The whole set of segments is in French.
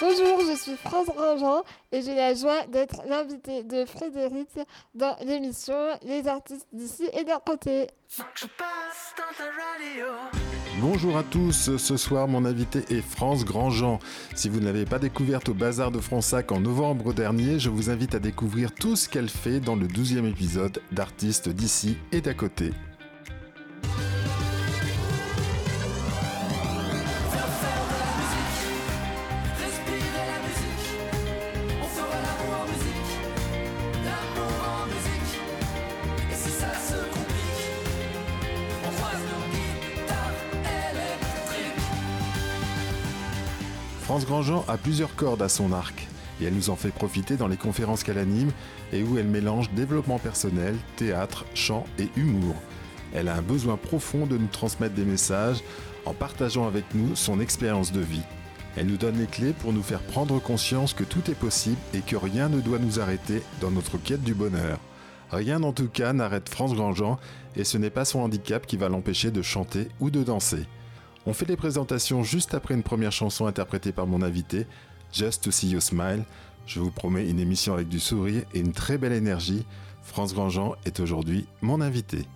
Bonjour, je suis France Grandjean et j'ai la joie d'être l'invité de Frédéric dans l'émission Les artistes d'ici et d'un côté. Bonjour à tous, ce soir mon invité est France Grandjean. Si vous ne l'avez pas découverte au Bazar de Fronsac en novembre dernier, je vous invite à découvrir tout ce qu'elle fait dans le 12e épisode d'Artistes d'ici et d'à côté. Grandjean a plusieurs cordes à son arc et elle nous en fait profiter dans les conférences qu'elle anime et où elle mélange développement personnel, théâtre, chant et humour. Elle a un besoin profond de nous transmettre des messages en partageant avec nous son expérience de vie. Elle nous donne les clés pour nous faire prendre conscience que tout est possible et que rien ne doit nous arrêter dans notre quête du bonheur. Rien en tout cas n'arrête France Grandjean et ce n'est pas son handicap qui va l'empêcher de chanter ou de danser. On fait les présentations juste après une première chanson interprétée par mon invité, Just to See You Smile. Je vous promets une émission avec du sourire et une très belle énergie. France Grandjean est aujourd'hui mon invité.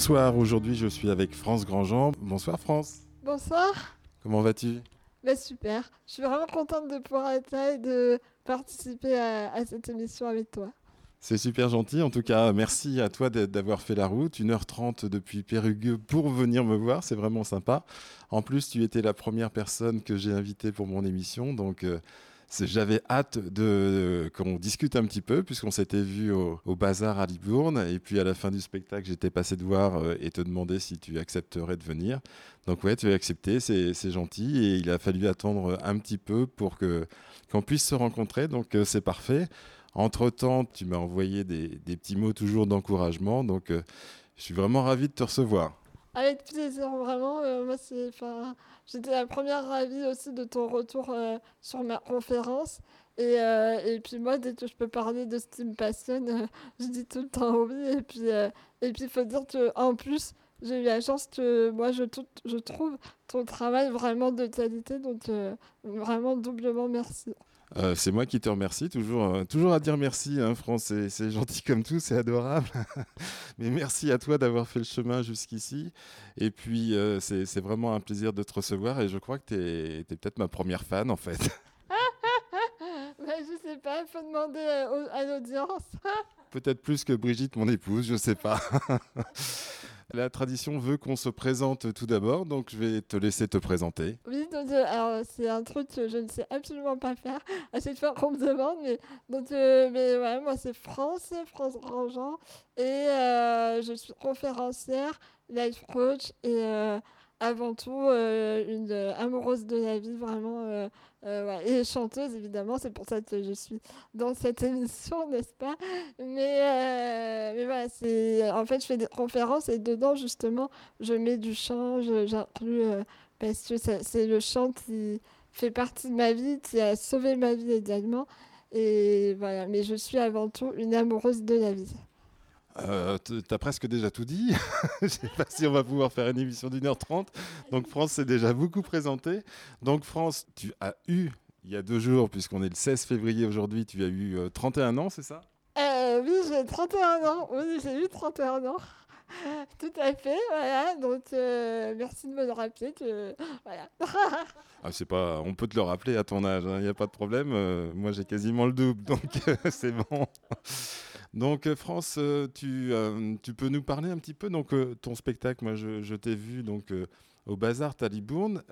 Bonsoir, aujourd'hui je suis avec France Grandjean. Bonsoir France. Bonsoir. Comment vas-tu? Bah, Super, je suis vraiment contente de pouvoir être là et de participer à, cette émission avec toi. C'est super gentil. En tout cas, merci à toi d'avoir fait la route. 1h30 depuis Périgueux pour venir me voir. C'est vraiment sympa. En plus, tu étais la première personne que j'ai invitée pour mon émission. Donc, euh, j'avais hâte de, qu'on discute un petit peu, puisqu'on s'était vu au, bazar à Libourne. Et puis, à la fin du spectacle, j'étais passé de voir euh, et te demander si tu accepterais de venir. Donc, ouais, tu as accepté. C'est gentil. Et il a fallu attendre un petit peu pour que, qu'on puisse se rencontrer. Donc, euh, c'est parfait. Entre-temps, tu m'as envoyé des, petits mots toujours d'encouragement, donc euh, je suis vraiment ravi de te recevoir. Avec plaisir, vraiment. Euh, moi, c'est, j'étais la première ravie aussi de ton retour euh, sur ma conférence. Et, et, puis moi, dès que je peux parler de ce qui me passionne, je dis tout le temps oui. Et puis, et puis, faut dire qu'en plus, j'ai eu la chance que moi, je trouve ton travail vraiment de qualité. Donc, vraiment, doublement merci. Euh, c'est moi qui te remercie, toujours, euh, toujours à dire merci, hein, France, c'est gentil comme tout, c'est adorable. Mais merci à toi d'avoir fait le chemin jusqu'ici. Et puis, euh, c'est vraiment un plaisir de te recevoir et je crois que tu es, peut-être ma première fan en fait. bah, je sais pas, il faut demander à l'audience. peut-être plus que Brigitte, mon épouse, je sais pas. La tradition veut qu'on se présente tout d'abord, donc je vais te laisser te présenter. Oui, donc, euh, c'est un truc que je ne sais absolument pas faire à chaque fois qu'on me demande, mais, donc, euh, mais ouais, moi c'est France, France Grandjean, et euh, je suis conférencière, life coach et avant tout une amoureuse de la vie, vraiment euh, et chanteuse, évidemment, c'est pour ça que je suis dans cette émission, n'est-ce pas? Mais, euh, mais voilà, en fait, je fais des conférences et dedans, justement, je mets du chant, j'inclus, euh, parce que c'est le chant qui fait partie de ma vie, qui a sauvé ma vie également. Et voilà, mais je suis avant tout une amoureuse de la vie. Euh, tu as presque déjà tout dit. Je ne sais pas si on va pouvoir faire une émission d'une heure trente. Donc France s'est déjà beaucoup présenté. Donc France, tu as eu, il y a deux jours, puisqu'on est le 16 février aujourd'hui, tu as eu 31 euh, ans, c'est ça? Euh, Oui, j'ai 31 ans. Oui, j'ai eu 31 ans. Tout à fait, voilà. Donc, merci de me le rappeler. Que... Voilà. ah, c'est pas... On peut te le rappeler à ton âge, il hein, n'y a pas de problème. moi, j'ai quasiment le double, donc c'est bon. Donc euh, France, euh, euh, tu, peux nous parler un petit peu donc ton spectacle. Moi, je, t'ai vu donc au Bazar Talibourne.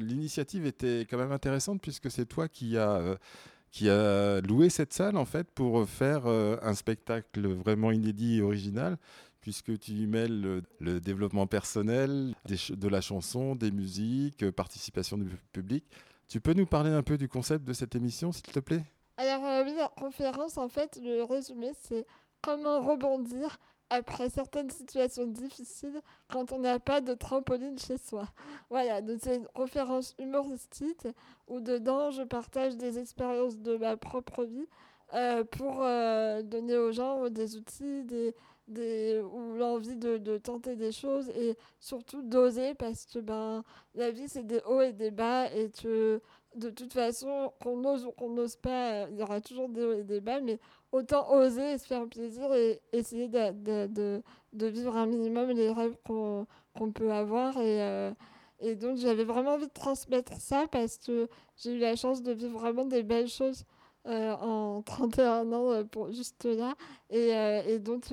L'initiative était quand même intéressante puisque c'est toi qui as loué cette salle en fait pour faire un spectacle vraiment inédit et original puisque tu y mêles le, développement personnel, de la chanson, des musiques, participation du public. Tu peux nous parler un peu du concept de cette émission, s'il te plaît? Alors euh, oui, la conférence, en fait, le résumé, c'est comment rebondir après certaines situations difficiles quand on n'a pas de trampoline chez soi. Voilà, donc c'est une conférence humoristique où dedans je partage des expériences de ma propre vie euh, pour euh, donner aux gens des outils, des, des, ou l'envie de, de, tenter des choses et surtout d'oser parce que ben, la vie c'est des hauts et des bas et que de toute façon, qu'on ose ou qu'on n'ose pas, euh, il y aura toujours des, des bas, mais autant oser et se faire plaisir et essayer de, de, de, vivre un minimum les rêves qu'on peut avoir. Et, euh, et donc, j'avais vraiment envie de transmettre ça parce que j'ai eu la chance de vivre vraiment des belles choses euh, en 31 ans pour juste là. Et, et donc,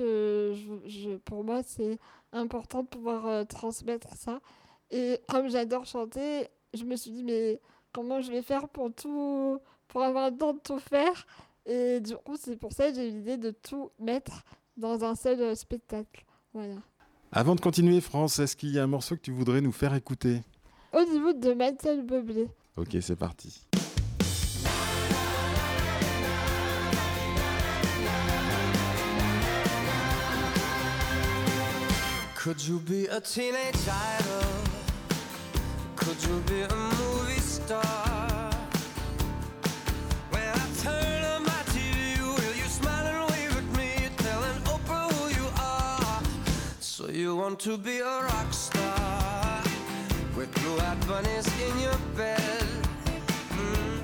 pour moi, c'est important de pouvoir transmettre ça. Et comme j'adore chanter, je me suis dit, mais comment je vais faire pour tout, pour avoir le temps de tout faire. Et du coup, c'est pour ça que j'ai eu l'idée de tout mettre dans un seul euh, spectacle. Voilà. Avant de continuer, France, est-ce qu'il y a un morceau que tu voudrais nous faire écouter? Niveau de Mathieu Bublé. Ok, c'est parti. Could you be a teenage idol? Could you be a movie you smile and wave at me, telling Oprah who you are? So you want to be a rock star with blue-eyed bunnies in your bed? Mm.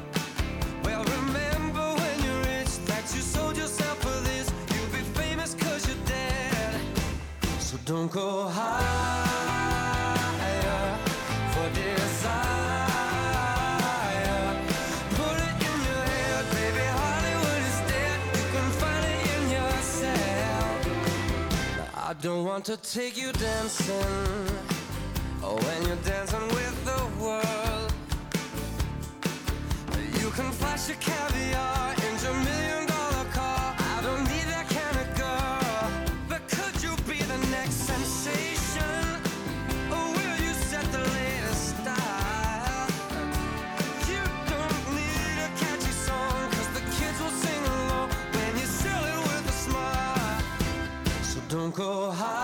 Well, remember when you're rich that you sold yourself for this. You'll be famous cause you're dead. So don't go high. Don't want to take you dancing oh, when you're dancing with the world. You can flash your caviar go high.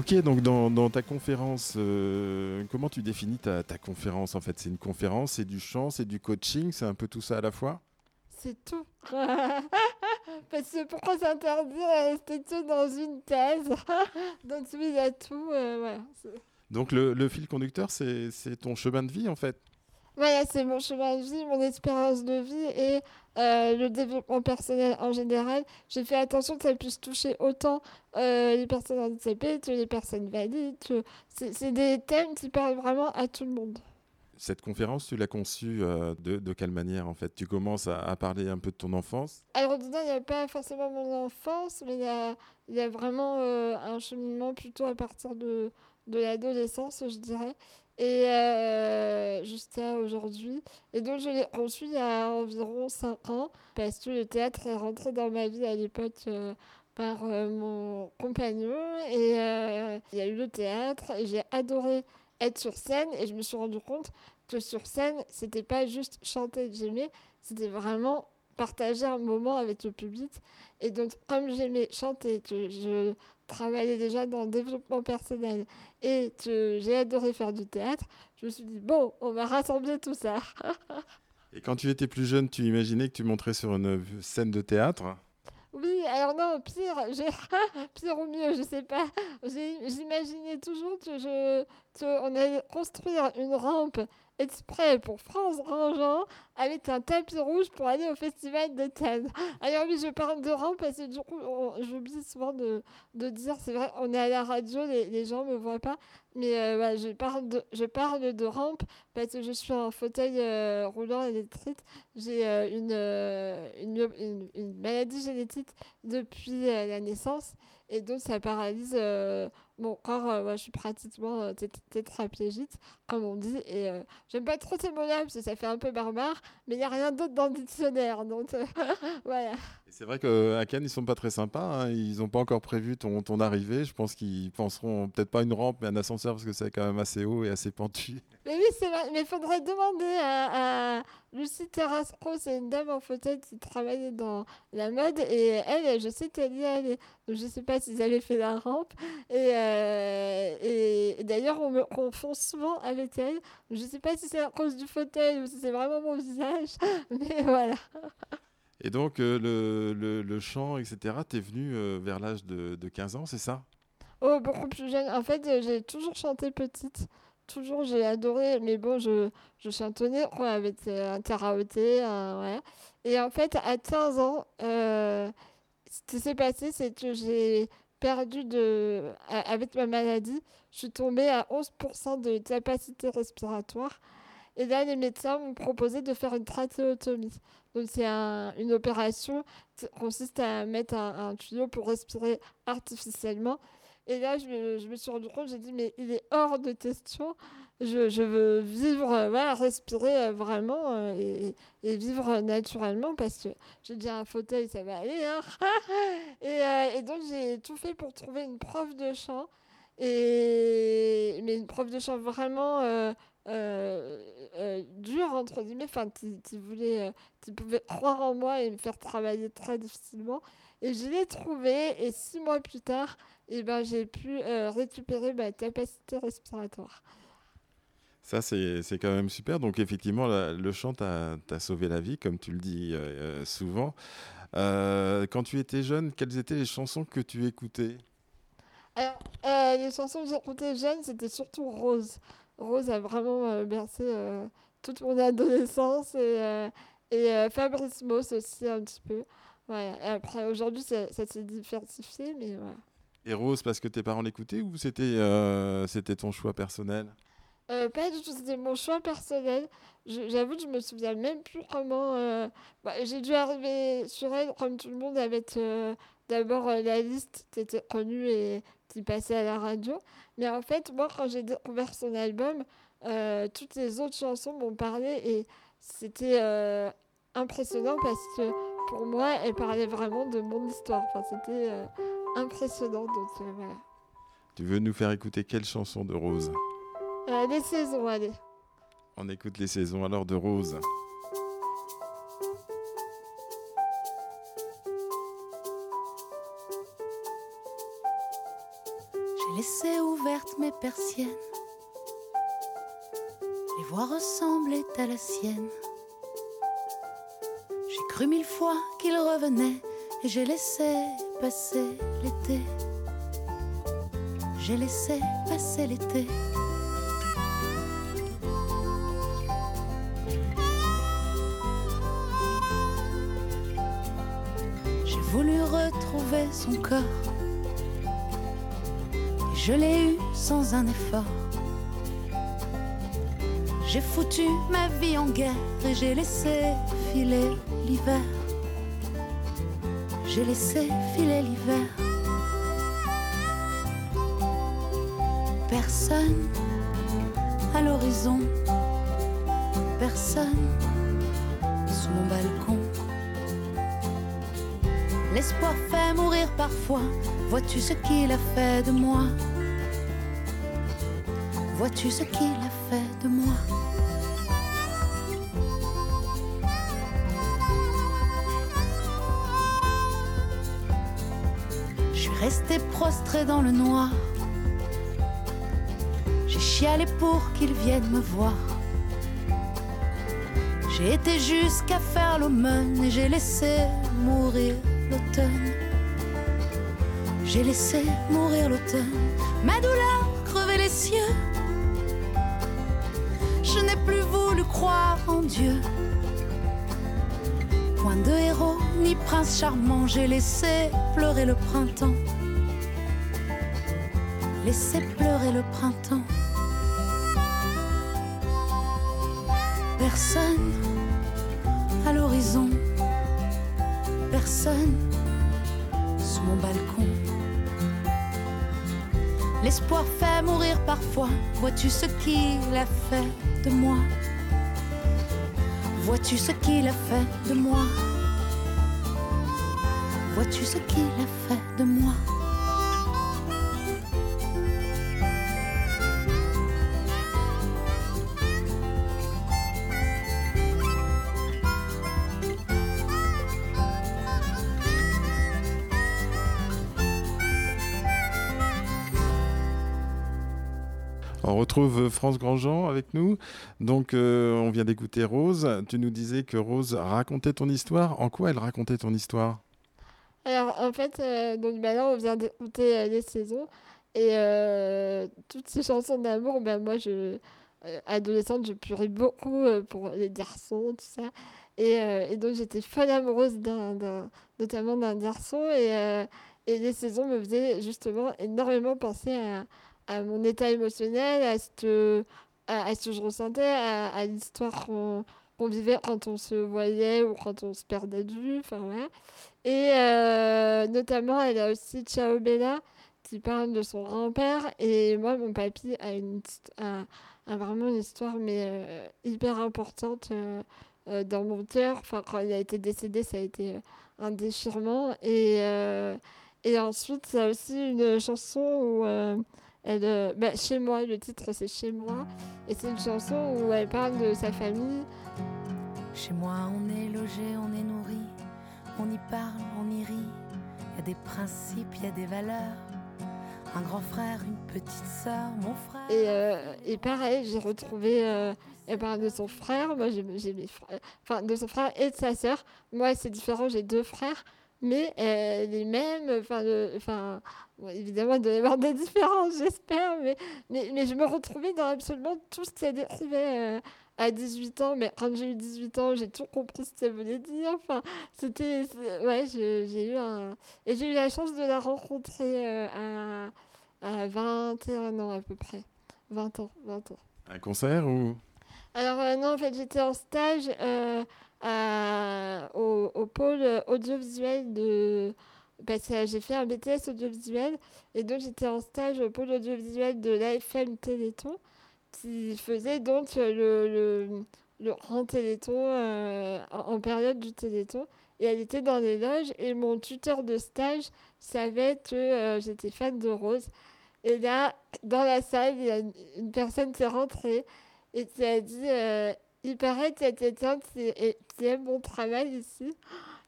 Ok, donc dans, dans ta conférence, euh, comment tu définis ta, ta conférence en fait? C'est une conférence, c'est du chant, c'est du coaching, c'est un peu tout ça à la fois? C'est tout. Parce que pourquoi s'interdire à rester tout dans une thèse? Donc il y a tout. euh, voilà. Donc le, le fil conducteur, c'est c'est ton chemin de vie en fait? Voilà, c'est mon chemin de vie, mon expérience de vie et euh, le développement personnel en général. J'ai fait attention que ça puisse toucher autant euh, les personnes handicapées que les personnes valides. que- C'est des thèmes qui parlent vraiment à tout le monde. Cette conférence, tu l'as conçue euh, de, de quelle manière en fait? Tu commences à, à parler un peu de ton enfance? Alors, dedans, il n'y a pas forcément mon enfance, mais il y a, il y a vraiment un cheminement plutôt à partir de, de l'adolescence, je dirais, et aujourd'hui. Et donc, je l'ai conçu il y a environ 5 ans, parce que le théâtre est rentré dans ma vie à l'époque euh, par euh, mon compagnon, et euh, il y a eu le théâtre, et j'ai adoré être sur scène, et je me suis rendu compte que sur scène, c'était pas juste chanter que j'aimais, c'était vraiment partager un moment avec le public. Et donc, comme j'aimais chanter, que je travaillais déjà dans le développement personnel et j'ai adoré faire du théâtre, je me suis dit, bon, on va rassembler tout ça. Et quand tu étais plus jeune, tu imaginais que tu monterais sur une scène de théâtre? Oui, alors non, pire, pire ou mieux, je sais pas. J'imaginais toujours que je, que on allait construire une rampe exprès pour France Grandjean avec un tapis rouge pour aller au festival de Cannes. Alors oui, je parle de rampe parce que du coup, j'oublie souvent de, de dire, c'est vrai, on est à la radio, les, les gens ne me voient pas, mais euh, je, parle de, je parle de rampe parce que je suis en fauteuil euh, roulant électrique. J'ai euh, une, une, maladie génétique depuis la naissance et donc ça paralyse mon corps. euh, ouais, je suis pratiquement euh, tétraplégique, comme on dit, et euh, j'aime pas trop ces mots-là parce que ça fait un peu barbare, mais il n'y a rien d'autre dans le dictionnaire, donc euh, voilà. C'est vrai qu'à Cannes, ils sont pas très sympas. hein. Ils n'ont pas encore prévu ton, ton arrivée. Je pense qu'ils penseront peut-être pas une rampe, mais un ascenseur parce que c'est quand même assez haut et assez pentu. Mais oui, c'est vrai. Mais il faudrait demander à, à Lucie Terrasco, c'est une dame en fauteuil qui travaillait dans la mode. Et elle, je sais qu'elle y allait. Donc je sais pas s'ils avaient fait la rampe. Et, euh, et, et d'ailleurs, on me confond souvent avec elle. Je sais pas si c'est à cause du fauteuil ou si c'est vraiment mon visage. Mais voilà. Et donc, euh, le, le, le chant, etc., t'es venu euh, vers l'âge de, de 15 ans, c'est ça? Oh, beaucoup plus jeune. En fait, euh, j'ai toujours chanté petite. Toujours, j'ai adoré. Mais bon, je, je chantonnais quoi, avec un karaoké. voilà. Et en fait, à 15 ans, ce qui s'est passé, c'est que j'ai perdu Avec ma maladie, je suis tombée à 11% de capacité respiratoire. Et là, les médecins m'ont proposé de faire une trachéotomie. Donc, c'est un- une opération qui consiste à mettre un, un tuyau pour respirer artificiellement. Et là, je me, suis rendu compte, j'ai dit, mais il est hors de question. Je, veux vivre, euh, respirer euh, vraiment euh, et, vivre naturellement parce que j'ai dit un fauteuil, ça va aller. hein. et, et donc, j'ai tout fait pour trouver une prof de chant. Et... Mais une prof de chant vraiment euh, euh, dure, entre guillemets, enfin, qui, qui voulait, euh, qui pouvait croire en moi et me faire travailler très difficilement. Et je l'ai trouvée, et six mois plus tard, eh ben, j'ai pu euh, récupérer ma capacité respiratoire. Ça, c'est quand même super. Donc, effectivement, la- le chant t'a sauvé la vie, comme tu le dis euh, souvent. Euh, quand tu étais jeune, quelles étaient les chansons que tu écoutais? Alors, les chansons que j'écoutais jeune, c'était surtout Rose. Rose a vraiment euh, bercé euh, toute mon adolescence et, euh, et Fabrice Mauss aussi un petit peu. Et après, aujourd'hui, ça, ça s'est diversifié, mais voilà. Et Rose, parce que tes parents l'écoutaient ou c'était euh, c'était ton choix personnel? Euh, pas du tout, c'était mon choix personnel. J'avoue que je me souviens même plus comment. euh, bah, J'ai dû arriver sur elle, comme tout le monde, avec d'abord la liste qui était connue et qui passait à la radio. Mais en fait, moi, quand j'ai découvert son album, euh, toutes les autres chansons m'ont parlé et c'était euh, impressionnant parce que pour moi, elle parlait vraiment de mon histoire. Enfin, c'était euh, impressionnant. Donc euh, voilà. Tu veux nous faire écouter quelle chanson de Rose? Les saisons, allez. On écoute les saisons alors de Rose. Mes persiennes. Les voix ressemblaient à la sienne. J'ai cru mille fois qu'il revenait et j'ai laissé passer l'été. J'ai laissé passer l'été. J'ai voulu retrouver son corps. Je l'ai eu sans un effort. J'ai foutu ma vie en guerre et j'ai laissé filer l'hiver. J'ai laissé filer l'hiver. Personne à l'horizon. Personne sous mon balcon. L'espoir fait mourir parfois. Vois-tu ce qu'il a fait de moi? Vois-tu ce qu'il a fait de moi? Je suis restée prostrée dans le noir. J'ai chialé pour qu'il vienne me voir. J'ai été jusqu'à faire l'aumône et j'ai laissé mourir l'automne. J'ai laissé mourir l'automne. Ma douleur crevait les cieux. Plus voulu mon Dieu. Point de héros ni prince charmant, j'ai laissé pleurer le printemps. Laissé pleurer le printemps. Personne à l'horizon, personne sous mon balcon. L'espoir fait mourir parfois. Vois-tu ce qu'il a fait de moi? Vois-tu ce qu'il a fait de moi? Vois-tu ce qu'il a fait de moi? Retrouve France Grandjean avec nous. Donc, euh, on vient d'écouter Rose. Tu nous disais que Rose racontait ton histoire. En quoi elle racontait ton histoire? Alors, en fait, euh, là, on vient d'écouter euh, les saisons. Et toutes ces chansons d'amour, ben moi, je, adolescente, je pleurais beaucoup pour les garçons, tout ça. Et, donc, j'étais folle amoureuse d'un, notamment d'un garçon. Et, et les saisons me faisaient justement énormément penser à, à mon état émotionnel, à ce que, à, ce que je ressentais, à, l'histoire qu'on qu'on vivait quand on se voyait ou quand on se perdait de vue. Enfin, voilà. Et euh, notamment, elle a aussi Ciao Bella qui parle de son grand-père. Et moi, mon papy a, une, a, a vraiment une histoire mais euh, hyper importante euh, euh, dans mon cœur. Enfin, quand il a été décédé, ça a été un déchirement. Et, et ensuite, il y a aussi une chanson où elle... euh, bah, chez moi, le titre c'est Chez moi. Et c'est une chanson où elle parle de sa famille. Chez moi, on est logé, on est nourri, on y parle, on y rit. Il y a des principes, il y a des valeurs. Un grand frère, une petite sœur, mon frère. Et, euh, et pareil, j'ai retrouvé. euh, elle parle de son frère. Moi, j'ai j'ai mes frères. Enfin, de son frère et de sa sœur. Moi, c'est différent, j'ai deux frères. Mais euh, les mêmes. Enfin, bon, évidemment, il doit y avoir des différences, j'espère. Mais, mais, mais je me retrouvais dans absolument tout ce qu'elle décrivait euh, à 18 ans. Mais quand j'ai eu 18 ans, j'ai tout compris ce qu'elle voulait dire. Enfin, c'était. Ouais, j'ai eu un. Et j'ai eu la chance de la rencontrer euh, à, à 21 ans à peu près. 20 ans, 20 ans. Un concert ou? Alors euh, non, en fait, j'étais en stage euh, au, au pôle audiovisuel de... Parce que j'ai fait un BTS audiovisuel et donc j'étais en stage au pôle audiovisuel de l'AFM Téléthon qui faisait donc le, le, le grand Téléthon euh, en, période du Téléthon. Et elle était dans les loges et mon tuteur de stage savait que euh, j'étais fan de Rose. Et là, dans la salle, il y a une, une personne qui est rentrée et qui a dit euh, Il paraît qu'il y a quelqu'un qui, est- qui aime mon travail ici.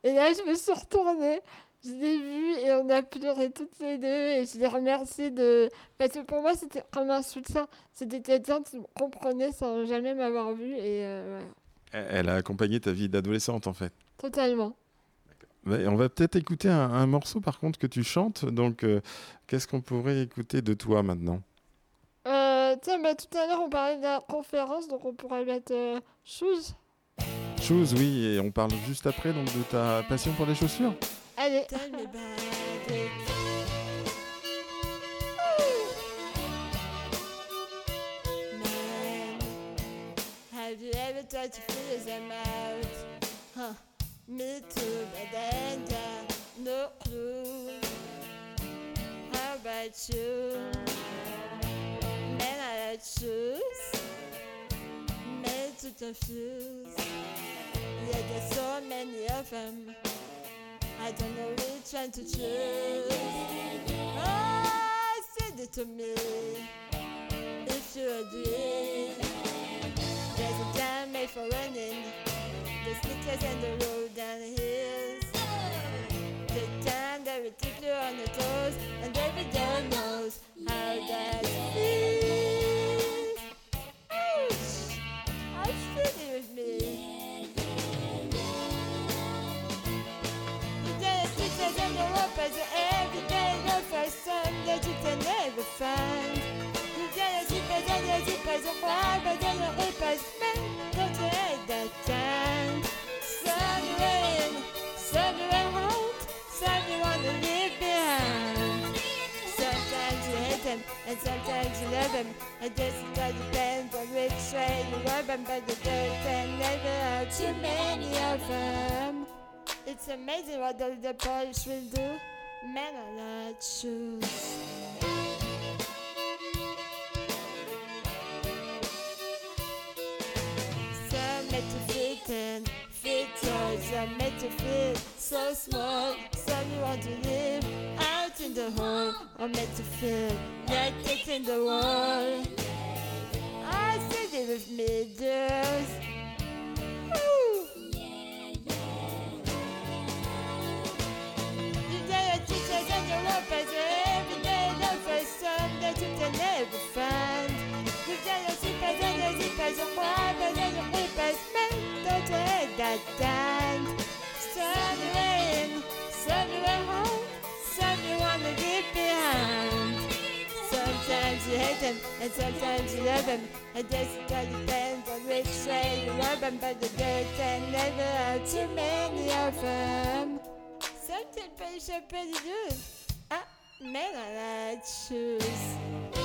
Et là, je me suis retournée, je l'ai vu et on a pleuré toutes les deux. Et je l'ai remercié de. Parce que pour moi, c'était comme un soutien. C'était quelqu'un qui me comprenait sans jamais m'avoir vu. Et euh, Elle a accompagné ta vie d'adolescente en fait. totalement. Ouais, On va peut-être écouter un, un morceau par contre que tu chantes. Donc, euh, qu'est-ce qu'on pourrait écouter de toi maintenant? Tiens, bah, tout à l'heure, on parlait de la conférence, donc on pourrait mettre euh, Shoes. Chose, oui, et on parle juste après donc de ta passion pour les chaussures. Allez. Man, have you ever tried to figure them out? Huh, me too, but then no clue. How about you? Shoes. Made to confuse. Yeah, there's so many of them. I don't know which one to choose. Oh, send it to me if you agree. There's a time made for running, the sneakers and the road to leave behind. Sometimes you hate them and sometimes you love him It just depends on which way you love him But the dirt never out too many of them It's amazing what the, the polish will do. Men are not shoes. Some made to feel so small. Some you want to live out in the hole or made to feel like it's in the wall. I said it with me. You your teachers and your lovers every day that you can never find. You tell your and your your your don't you that dance? Behind. Sometimes you hate them, and sometimes you love them. I it all depends on which way you rub them, but the dirt and never are too many of them. Something peut échapper les deux. Ah, mais on a la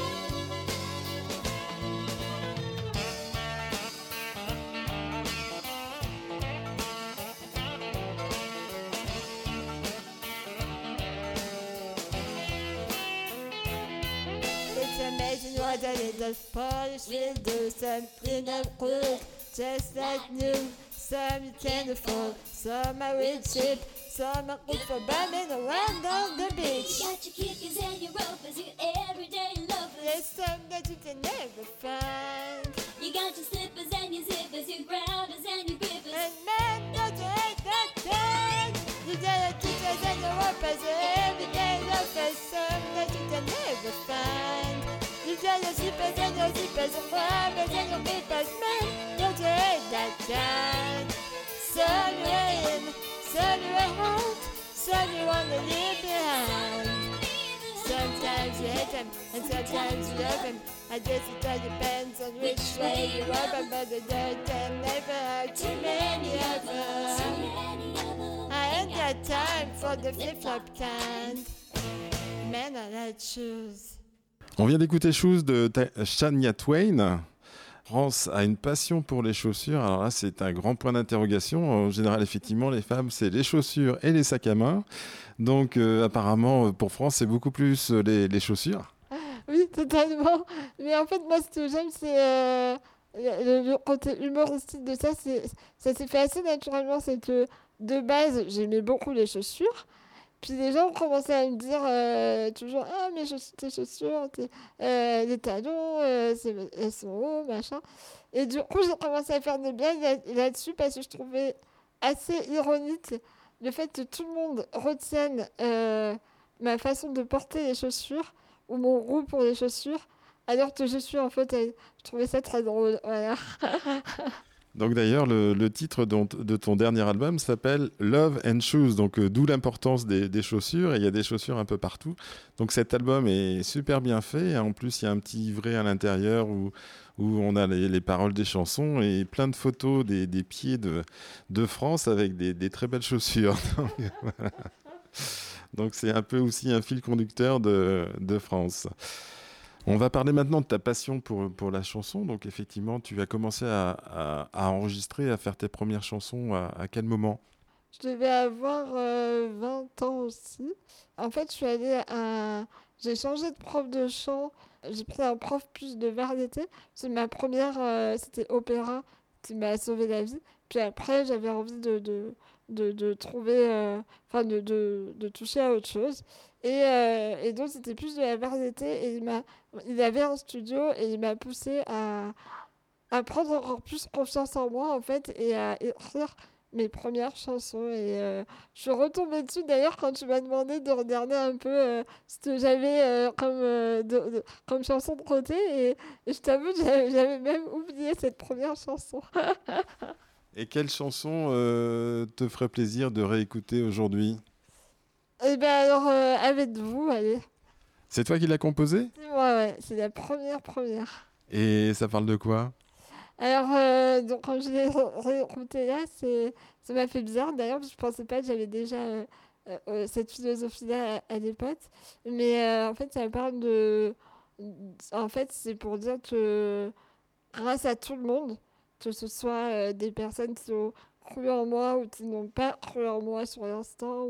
amazing what a little polish will do. Something of good, just like new. Some afford, some are with cheap, some are good for bumming around on the beach. You got your kickers and your ropers, your everyday lovers. There's some that you can never find. You got your slippers and your zippers, your grounders and your grippers. And men don't you hate that time? You got your teachers and your workers, your everyday lovers, some that you can never find. You got your zippers and your zippers, your rubbers and your papers, men don't you hate that time? Some you in, you at home, some you wanna leave behind. Sometimes you hate them, and sometimes you love them. I guess it all depends on which way you rub them, but the dirt and never are too many of them. I ain't got time for the flip-flop kind. Men are like shoes. On vient d'écouter Shoes de Shania Twain. France a une passion pour les chaussures. Alors là, c'est un grand point d'interrogation. En général, effectivement, les femmes, c'est les chaussures et les sacs à main. Donc, euh, apparemment, pour France, c'est beaucoup plus euh, les, chaussures. Oui, totalement. Mais en fait, moi, ce que j'aime, c'est euh, le, le humoristique de ça. Ça s'est fait assez naturellement. C'est que de base, j'aimais beaucoup les chaussures. Puis les gens commencé à me dire euh, toujours Ah, mais tes chaussures, tes, euh, les talons, euh, elles sont hauts, machin. Et du coup, j'ai commencé à faire des blagues là- là-dessus parce que je trouvais assez ironique le fait que tout le monde retienne ma façon de porter les chaussures ou mon goût pour les chaussures, alors que je suis en fauteuil. Je trouvais ça très drôle, voilà. Donc, d'ailleurs, le, titre de ton dernier album s'appelle Love and Shoes. Donc, euh, d'où l'importance des, chaussures. Et il y a des chaussures un peu partout. Donc, cet album est super bien fait. En plus, il y a un petit livret à l'intérieur où, on a les, les paroles des chansons et plein de photos des, pieds de, France avec des, très belles chaussures. Donc, c'est un peu aussi un fil conducteur de France. On va parler maintenant de ta passion pour, pour la chanson. Donc, effectivement, tu as commencé à, à- enregistrer, à faire tes premières chansons à, à quel moment? Je devais avoir euh, 20 ans aussi. En fait, je suis allée à... J'ai changé de prof de chant. J'ai pris un prof plus de variété. C'est ma première, euh, c'était opéra qui m'a sauvé la vie. Puis après, j'avais envie de, de, de, de trouver, euh, enfin, de, de, de toucher à autre chose. Et, euh, et donc, c'était plus de la variété. Et il il avait un studio et il m'a poussé à, à prendre encore plus confiance en moi, en fait, et à écrire mes premières chansons. Et euh, je suis retombée dessus d'ailleurs quand tu m'as demandé de regarder un peu ce que j'avais comme, de- de- comme chanson de côté. Et, je t'avoue j'avais même oublié cette première chanson. Et quelle chanson euh, te ferait plaisir de réécouter aujourd'hui? Et bien alors, euh, avec vous, allez. C'est toi qui l'as composée C'est moi, ouais. C'est la première, première. Et ça parle de quoi? Alors, euh, donc, quand je l'ai réécouté là, ça m'a fait bizarre d'ailleurs, je pensais pas que j'avais déjà cette philosophie-là à, à l'époque. Mais en fait, ça parle de, En fait, c'est pour dire que grâce à tout le monde, que ce soit euh, des personnes qui ont cru en moi ou qui n'ont pas cru en moi sur l'instant,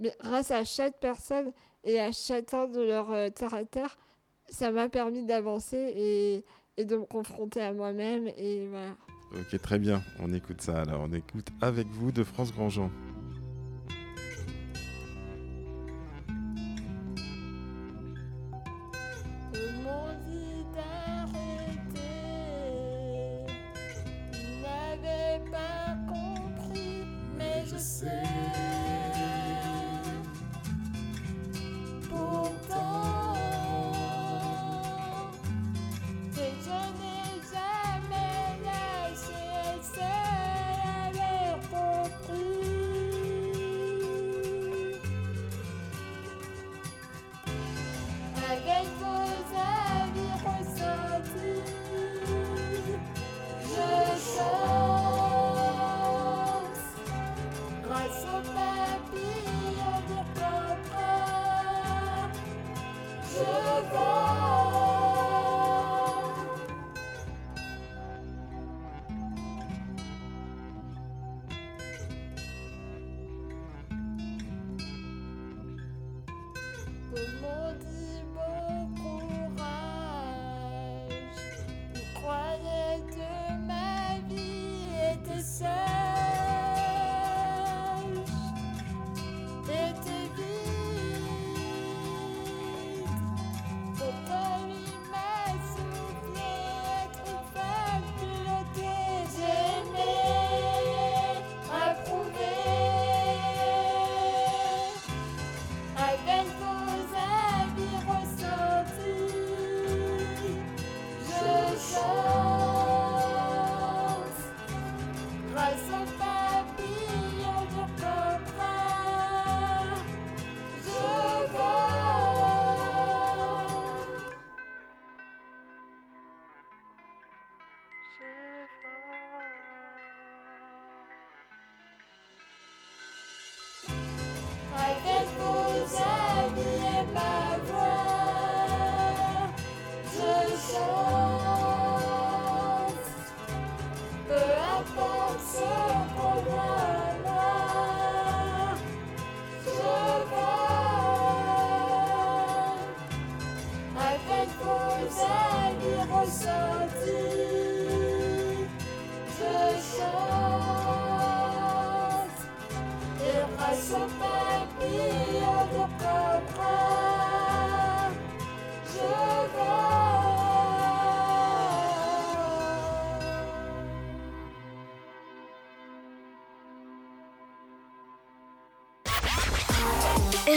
mais grâce à chaque personne et à chacun de leur euh, caractère, ça m'a permis d'avancer et, de me confronter à moi-même. Et. Ok, très bien. On écoute ça alors. On écoute avec vous de France Grandjean.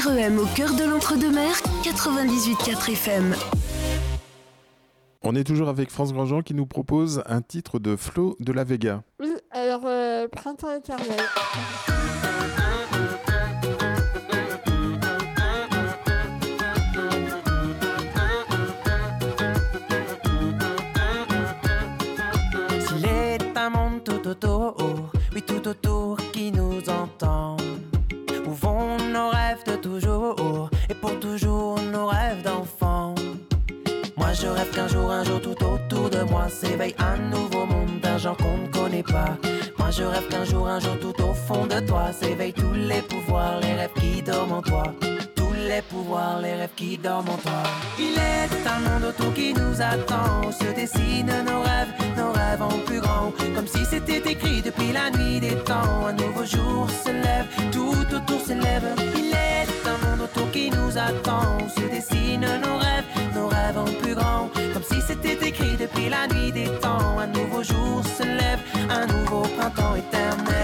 4EM au cœur de l'entre-deux-mer, 98.4 FM. On est toujours avec France Grandjean qui nous propose un titre de Flo de la Vega. Oui, alors euh, Printemps éternel. Rêves de toujours et pour toujours nos rêves d'enfant. Moi je rêve qu'un jour, un jour tout autour de moi s'éveille un nouveau monde d'un genre qu'on ne connaît pas. Moi je rêve qu'un jour, un jour tout au fond de toi s'éveillent tous les pouvoirs, les rêves qui dorment en toi. Les pouvoirs, les rêves qui dorment en toi. Il est un monde autour qui nous attend, se dessinent nos rêves, nos rêves en plus grand. Comme si c'était écrit depuis la nuit des temps. Un nouveau jour se lève, tout autour s'élève. Il est un monde autour qui nous attend, où se dessinent nos rêves, nos rêves en plus grand. Comme si c'était écrit depuis la nuit des temps. Un nouveau jour se lève, un nouveau printemps éternel.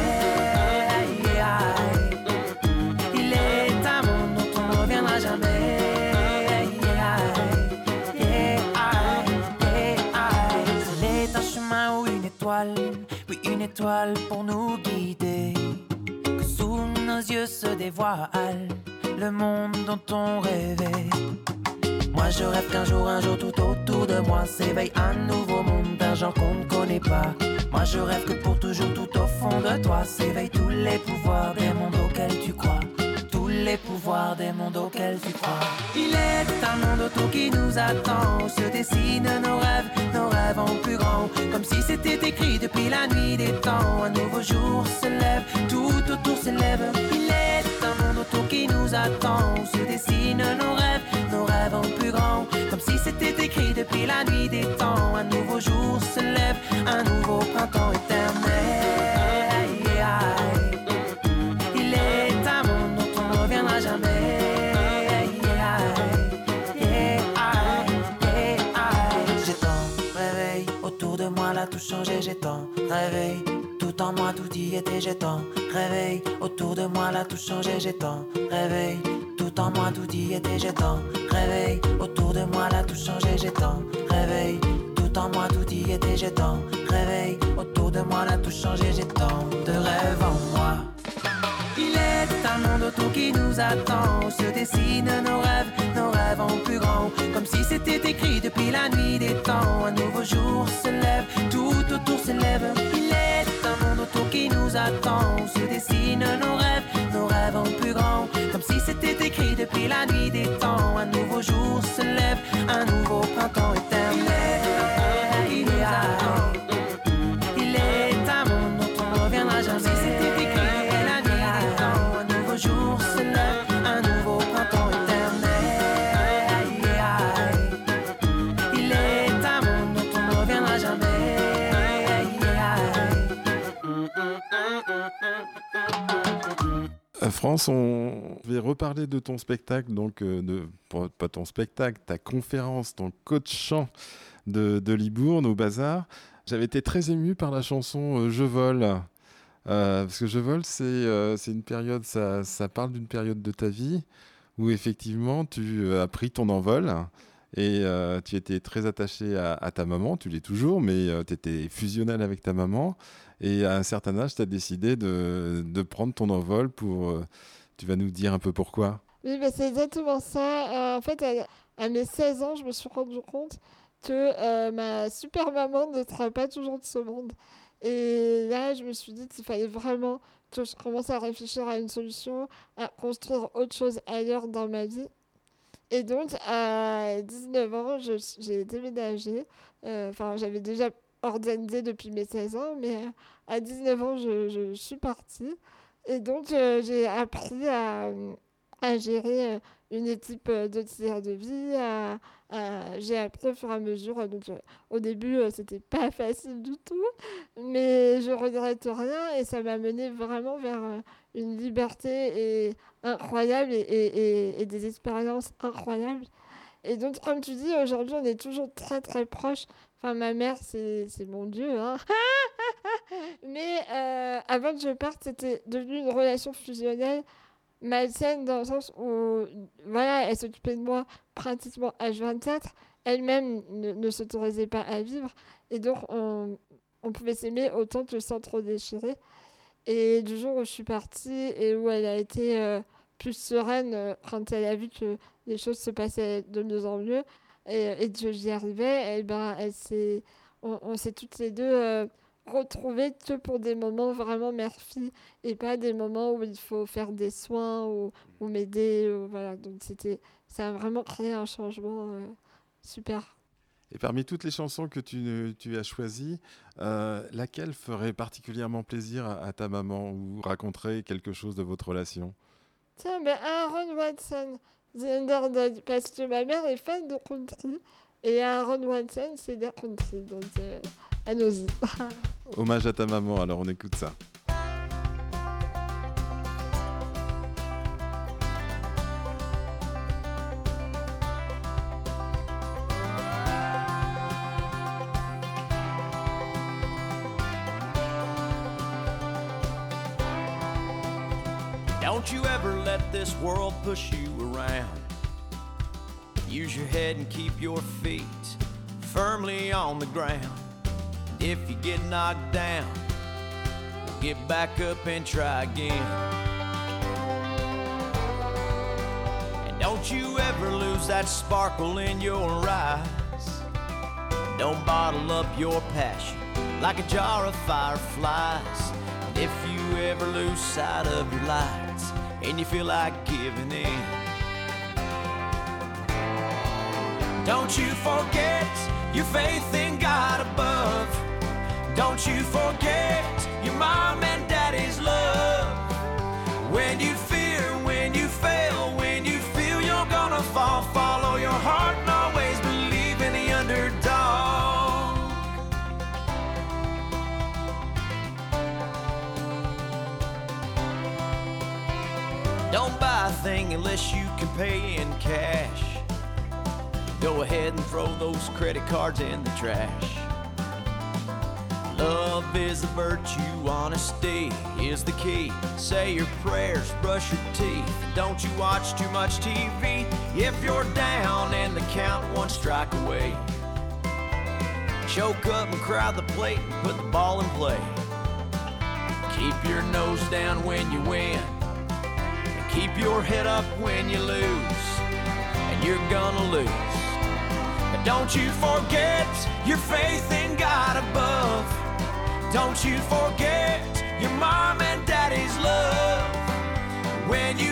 Pour nous guider. Que sous nos yeux se dévoile le monde dont on rêvait. Moi je rêve qu'un jour, un jour tout autour de moi s'éveille un nouveau monde d'un genre qu'on ne connaît pas. Moi je rêve que pour toujours tout au fond de toi s'éveillent tous les pouvoirs des mondes auxquels tu crois. Les pouvoirs des mondes auxquels tu crois. Il est un monde autour qui nous attend, se dessinent nos rêves, nos rêves en plus grand, comme si c'était écrit depuis la nuit des temps. Un nouveau jour se lève, tout autour s'élève. Il est un monde autour qui nous attend, se dessinent nos rêves, nos rêves en plus grand, comme si c'était écrit depuis la nuit des temps. Un nouveau jour se lève, un nouveau printemps éternel. J'ai tout en moi, tout y était. J'ai tant rêvé autour de moi, là tout changé. J'ai tant tout en moi, tout y était. J'ai tant rêvé autour de moi, là tout changé. J'ai tant tout en moi, tout y était. J'ai tant rêvé autour de moi, là tout changé. J'ai tant de rêves en moi. Il est un monde autour qui nous attend, se dessinent nos rêves, nos rêves en plus grand, comme si c'était écrit depuis la nuit des temps. Un nouveau jour se lève, tout autour s'élève. Il est un monde autour qui nous attend, se dessinent nos rêves, nos rêves en plus grand, comme si c'était écrit depuis la nuit des temps. Un nouveau jour se lève, un nouveau printemps France, on vais reparler de ton spectacle, donc euh, pas ton spectacle, ta conférence, ton coach chant de, Libourne au Bazar. J'avais été très ému par la chanson euh, Je vole. Euh, parce que Je vole, c'est euh, une période, ça, parle d'une période de ta vie où effectivement tu euh, as pris ton envol et euh, tu étais très attaché à, ta maman, tu l'es toujours, mais tu étais fusionnel avec ta maman. Et à un certain âge, tu as décidé de, de prendre ton envol pour. euh, tu vas nous dire un peu pourquoi? Oui, bah, c'est exactement ça. Euh, en fait, à, mes 16 ans, je me suis rendu compte que euh, ma super maman ne sera pas toujours de ce monde. Et là, je me suis dit qu'il fallait vraiment que je commence à réfléchir à une solution, à construire autre chose ailleurs dans ma vie. Et donc, à 19 ans, j'ai déménagé. Enfin, j'avais déjà organisé depuis mes 16 ans, mais à 19 ans, je, suis partie. Et donc, euh, j'ai appris à, gérer euh, une équipe euh, de tir de vie. j'ai appris au fur et à mesure. au début, c'était pas facile du tout, mais je regrette rien et ça m'a mené vraiment vers une liberté incroyable et, et- des expériences incroyables. Et donc, comme tu dis, aujourd'hui, on est toujours très très proches. Enfin, ma mère, c'est mon Dieu, hein. Mais euh, avant que je parte, c'était devenu une relation fusionnelle malsaine dans le sens où, voilà, elle s'occupait de moi pratiquement H24. Elle-même ne, s'autorisait pas à vivre. Et donc, on, on pouvait s'aimer autant que sans trop déchirer. Et du jour où je suis partie et où elle a été euh, plus sereine euh, quand elle a vu que les choses se passaient de mieux en mieux et, et que j'y arrivais, et ben, elle on, on s'est toutes les deux euh, retrouvées que pour des moments vraiment mère-fille et pas des moments où il faut faire des soins ou, ou m'aider. Voilà. Donc c'était, ça a vraiment créé un changement euh, super. Et parmi toutes les chansons que tu, tu as choisies, euh, laquelle ferait particulièrement plaisir à, à ta maman ou raconterait quelque chose de votre relation? Tiens, mais Aaron Watson, The parce que ma mère est fan de country et Aaron Watson, c'est de country. Donc, euh, allons-y. Hommage à ta maman, alors on écoute ça. Don't you ever let this world push you around. Use your head and keep your feet firmly on the ground. If you get knocked down, get back up and try again. And don't you ever lose that sparkle in your eyes. Don't bottle up your passion like a jar of fireflies. If you ever lose sight of your lights and you feel like giving in, don't you forget your faith in God above. Don't you forget your mom and daddy's love. When you unless you can pay in cash. Go ahead and throw those credit cards in the trash. Love is a virtue, honesty is the key. Say your prayers, brush your teeth. Don't you watch too much TV if you're down and the count one strike away. Choke up and crowd the plate and put the ball in play. Keep your nose down when you win. Keep your head up when you lose. And you're gonna lose. But don't you forget your faith in God above. Don't you forget your mom and daddy's love. When you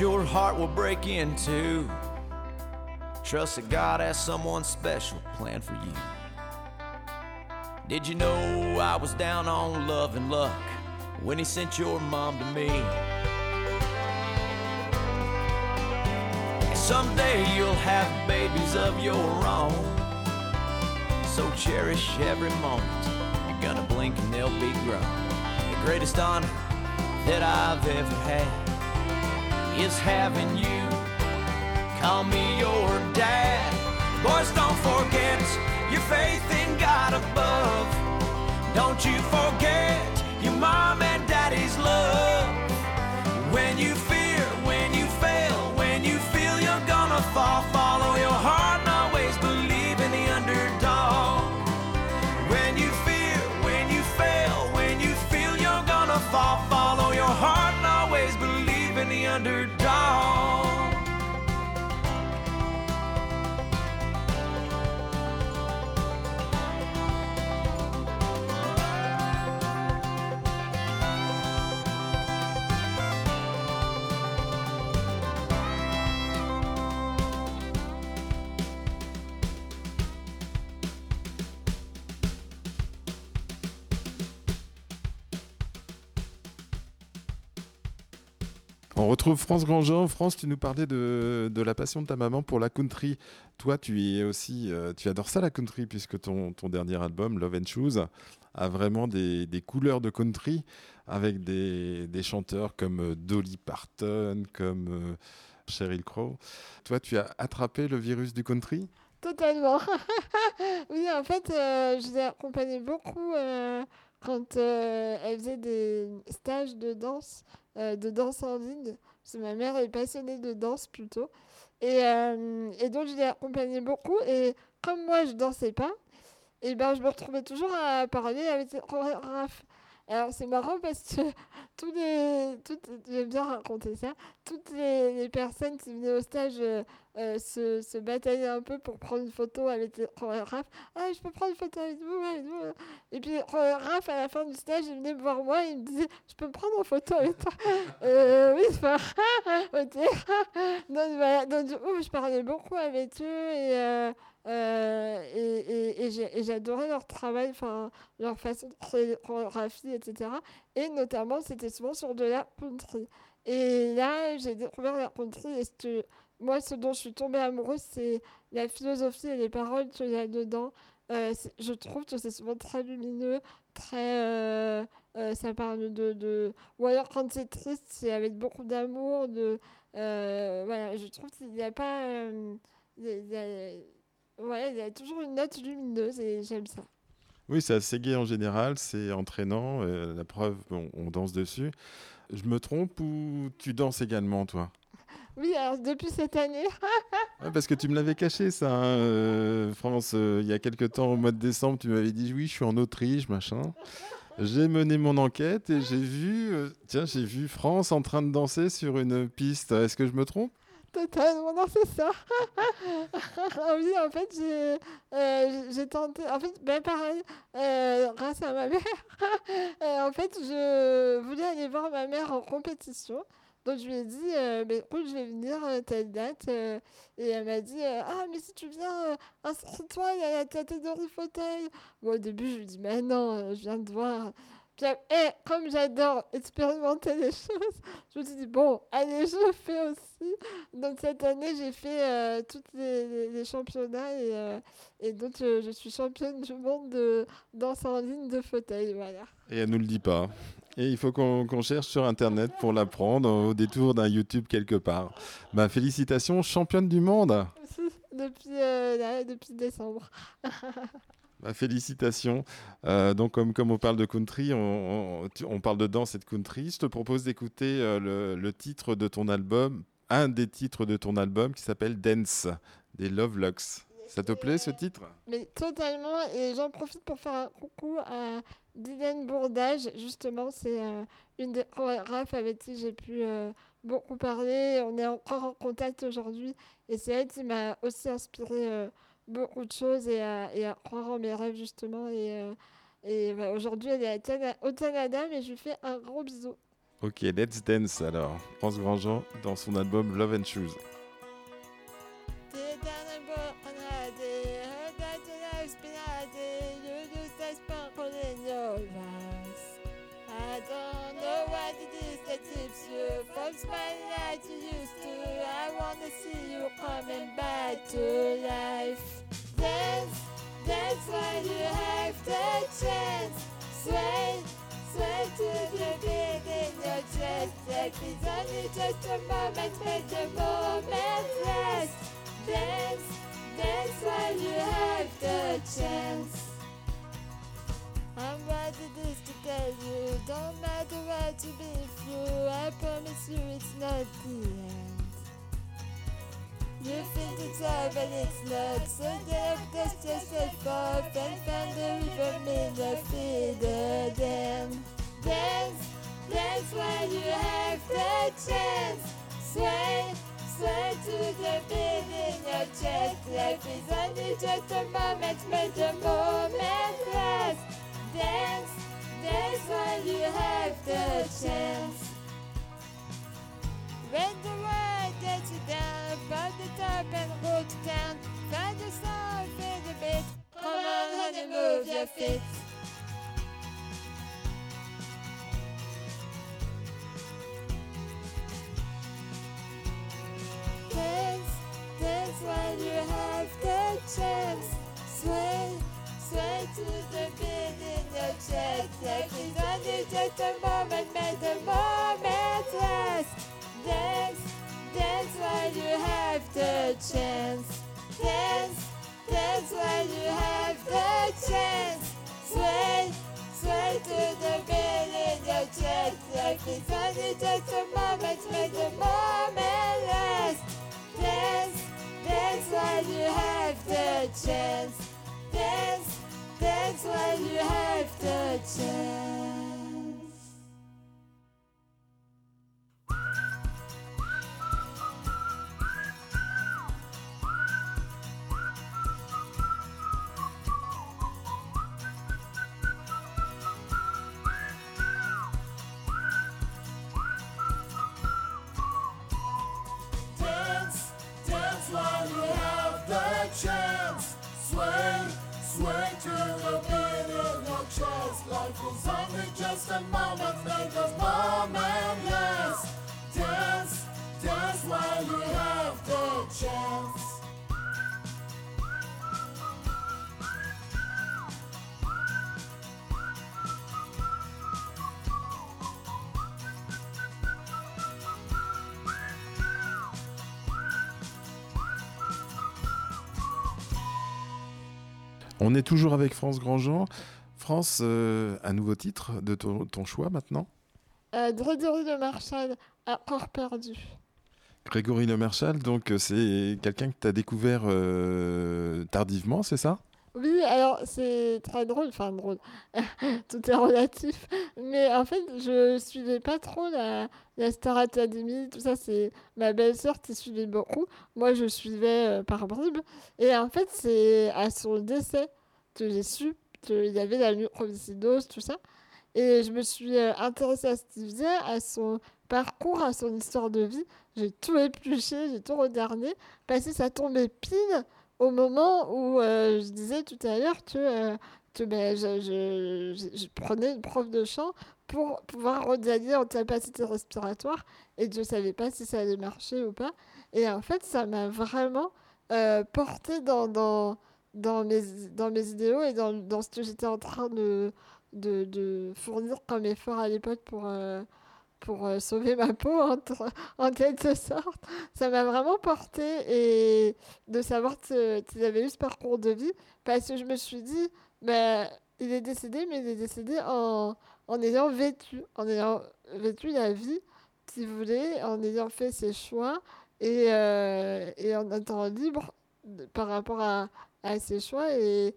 your heart will break in two. Trust that God has someone special planned for you. Did you know I was down on love and luck when He sent your mom to me? Someday you'll have babies of your own. So cherish every moment. You're gonna blink and they'll be grown. The greatest honor that I've ever had is having you call me your dad. Boys, don't forget your faith in God above. Don't you forget your mom and daddy's love. When you fear, when you fail, when you feel you're gonna fall, follow your heart and always believe in the underdog. When you fear, when you fail, when you feel you're gonna fall, France Grandjean. France, tu nous parlais de, la passion de ta maman pour la country. Toi, tu es aussi, euh, tu adores ça la country puisque ton, ton dernier album, Love and Shoes, a vraiment des, des couleurs de country avec des, des chanteurs comme euh, Dolly Parton, comme euh, Sheryl Crow. Toi, tu as attrapé le virus du country? Totalement. oui, en fait, euh, je l'ai accompagnée beaucoup euh, quand euh, elle faisait des stages de danse, de danse en ligne. Parce que ma mère est passionnée de danse plutôt. Et, euh, et donc, je l'ai accompagnée beaucoup. Et comme moi, je dansais pas, et ben, je me retrouvais toujours à parler avec les chorégraphes. Alors, c'est marrant parce que tous les, toutes, j'aime bien raconter ça, toutes les, les personnes qui venaient au stage euh, euh, se, se bataillaient un peu pour prendre une photo avec chorégraphes. Ah, je peux prendre une photo avec vous, avec vous. Et puis, les chorégraphes, à la fin du stage, ils venaient me voir moi et ils me disaient Je peux me prendre en photo avec toi euh, Oui, enfin, ok. donc, voilà. Donc, du coup, je parlais beaucoup avec eux et. euh, euh, et, et, j'adorais leur travail, enfin leur façon de chorégraphies, etc. Et notamment, c'était souvent sur de la country. Et là, j'ai découvert la country et ce moi, ce dont je suis tombée amoureuse, c'est la philosophie et les paroles qu'il y a dedans. euh, je trouve que c'est souvent très lumineux, très. euh, euh, ça parle de, de. Ou alors quand c'est triste, c'est avec beaucoup d'amour. De, voilà, je trouve qu'il n'y a pas. il y a- il y a- toujours une note lumineuse et j'aime ça. Oui, c'est assez gai en général, c'est entraînant. la preuve, bon, on danse dessus. Je me trompe ou tu danses également, toi? Oui, alors depuis cette année, Ouais, Parce que tu me l'avais caché, ça, hein, euh, France. euh, il y a quelque temps, au mois de décembre, tu m'avais dit oui, je suis en Autriche, machin. J'ai mené mon enquête et j'ai vu, euh, tiens, j'ai vu France en train de danser sur une piste. Est-ce que je me trompe? Totalement, non, c'est ça. Oui, en fait, j'ai euh, tenté. En fait, ben pareil, euh, grâce à ma mère. en fait, je voulais aller voir ma mère en compétition. Donc, je lui ai dit, euh, ben, écoute, je vais venir euh, telle date. euh, et elle m'a dit, euh, ah, mais si tu viens, euh, inscris-toi, il y a la catégorie fauteuil. Bon, au début, je lui dis, mais non, je viens de voir. Puis, eh, comme j'adore expérimenter les choses, je me suis dit, bon, allez, je fais aussi. Donc cette année, j'ai fait tous les, les- championnats et, et donc je suis championne du monde de danse en ligne de fauteuil. Voilà. Et elle nous le dit pas. Et il faut qu'on cherche sur Internet pour l'apprendre au détour d'un YouTube quelque part. Bah, félicitations, championne du monde depuis, euh, depuis décembre. Bah, félicitations. Euh, donc, comme, comme on parle de country, on, on- tu- on parle de danse et de country. Je te propose d'écouter euh, le, le titre de ton album, un des titres de ton album qui s'appelle Dance, des Love Lux. Ça te plaît ce titre? Mais totalement, et j'en profite pour faire un coucou à Dylan Bourdage. Justement, c'est euh, une des chorégraphes avec qui j'ai pu euh, beaucoup parler. On est encore en contact aujourd'hui, et c'est elle qui m'a aussi inspiré euh, beaucoup de choses et à, et à croire en mes rêves, justement. Et, et bah, aujourd'hui, elle est à au Canada, mais je lui fais un gros bisou. Ok, let's dance alors. France Grandjean dans son album Love and Shoes. Sparkle in your eyes. I don't know what it is that keeps you from smiling like you used to. I wanna see you coming back to life. Dance, dance while you have the chance. Sway, sway to the beat in your chest. Like it's only just a moment, make the moment last. Dance, dance while you have the chance. I'm what it is to tell you. Don't matter what you be through. I promise you it's not the end. You think it's all, but it's not. So get up, dust yourself off, and find the river middle, feed the dam. Dance, dance while you have the chance. Sway, sway to the beat in your chest. Life is only just a moment, make the moment last. Dance, dance while you have the chance. When the world gets you down, from the top and go to town, find sound, feel the beat. Come on, honey, move your feet. Dance, dance while you have the chance. To the your chest. Only just a moment, moment. Dance, dance while you have the chance. Dance, dance while you have the chance. Sway, sway to the in your chest. Is only just a moment, moment. Dance, dance while you have the chance. Dance, dance while you have the chance. Dance, dance while you have the chance. Sway, sway to the beat in your chest. Life is only just a moment, make the moment last. Dance, dance while you have the chance. On est toujours avec France Grandjean. France, euh, un nouveau titre de ton, ton choix maintenant Euh, Grégory Le Marchal, Accord perdu. Grégory Le Marchal, donc euh, c'est quelqu'un que tu as découvert euh, tardivement, c'est ça? Oui, alors c'est très drôle, enfin drôle, tout est relatif. Mais en fait, je suivais pas trop la, la Star Academy, tout ça, c'est ma belle-sœur qui suivait beaucoup. Moi, je suivais euh, par bribes. Et en fait, c'est à son décès que j'ai su qu'il y avait la mucoviscidose, tout ça. Et je me suis euh, intéressée à ce qu'il faisait, à son parcours, à son histoire de vie. J'ai tout épluché, j'ai tout regardé, parce que ça tombait pile au moment où euh, je disais tout à l'heure que, euh, ben, je, je- je- prenais une prof de chant pour pouvoir regagner en capacité respiratoire et je ne savais pas si ça allait marcher ou pas. Et en fait, ça m'a vraiment euh, porté dans, dans, dans, mes, dans mes idéaux et dans, dans ce que j'étais en train de, de, de fournir comme effort à l'époque pour, euh, pour euh, sauver ma peau, en quelque sorte. Ça m'a vraiment porté et de savoir que- qu'il avait eu ce parcours de vie parce que je me suis dit, ben, il est décédé, mais il est décédé en, en ayant vécu, en ayant vécu la vie qu'il voulait, en ayant fait ses choix et, euh, et en étant libre par rapport à, à ses choix. Et,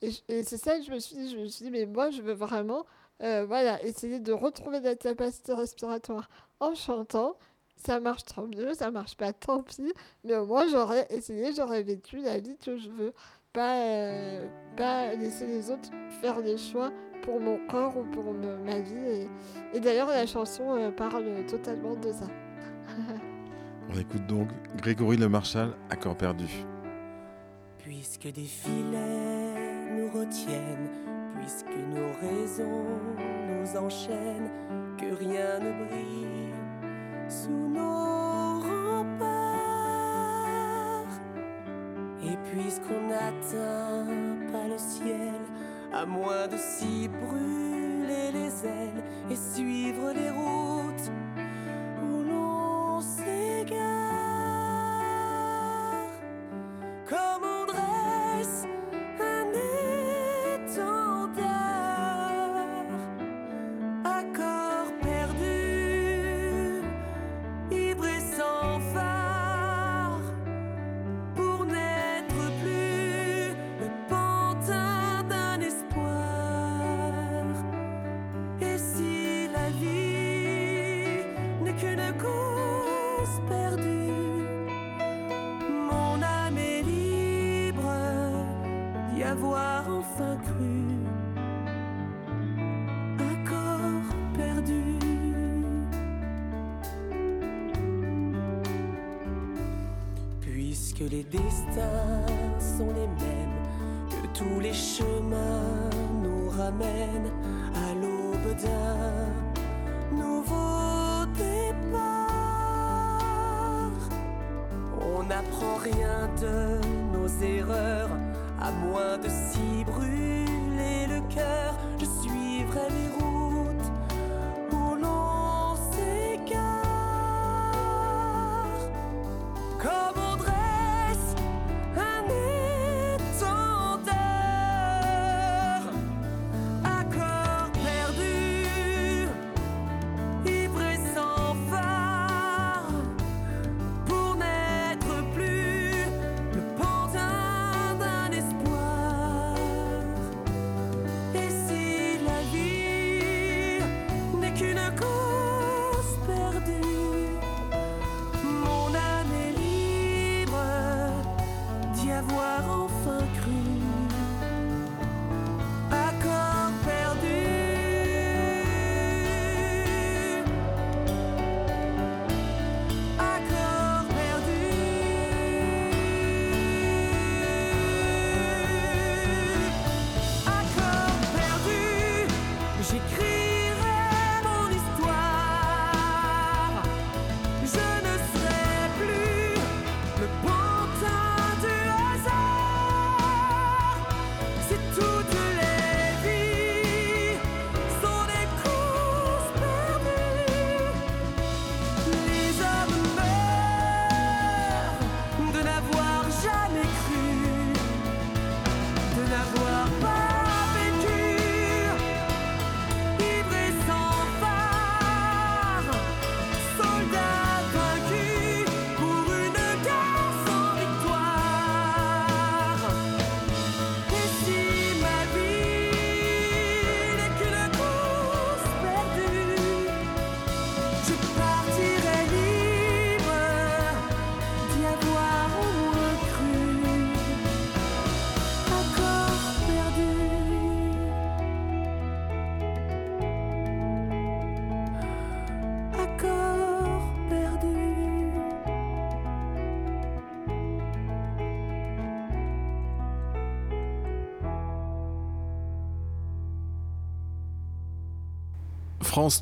et, et c'est ça que je me suis dit, je me suis dit, mais moi, je veux vraiment euh, voilà, essayer de retrouver la capacité respiratoire en chantant. Ça marche tant mieux, ça marche pas, tant pis. Mais au moins, j'aurais essayé, j'aurais vécu la vie que je veux. Pas, euh, pas laisser les autres faire des choix pour mon corps ou pour me- ma vie. Et, et d'ailleurs, la chanson euh, parle totalement de ça. On écoute donc Grégory Le Marchal, Accord perdu. Puisque des filets nous retiennent, puisque nos raisons nous enchaînent, que rien ne brille sous nos remparts. Et puisqu'on n'atteint pas le ciel, à moins de s'y brûler les ailes et suivre les routes sont les mêmes, que tous les chemins nous ramènent à l'aube d'un nouveau départ. On n'apprend rien de nos erreurs, à moins de s'y brûler le cœur. Je suivrai les routes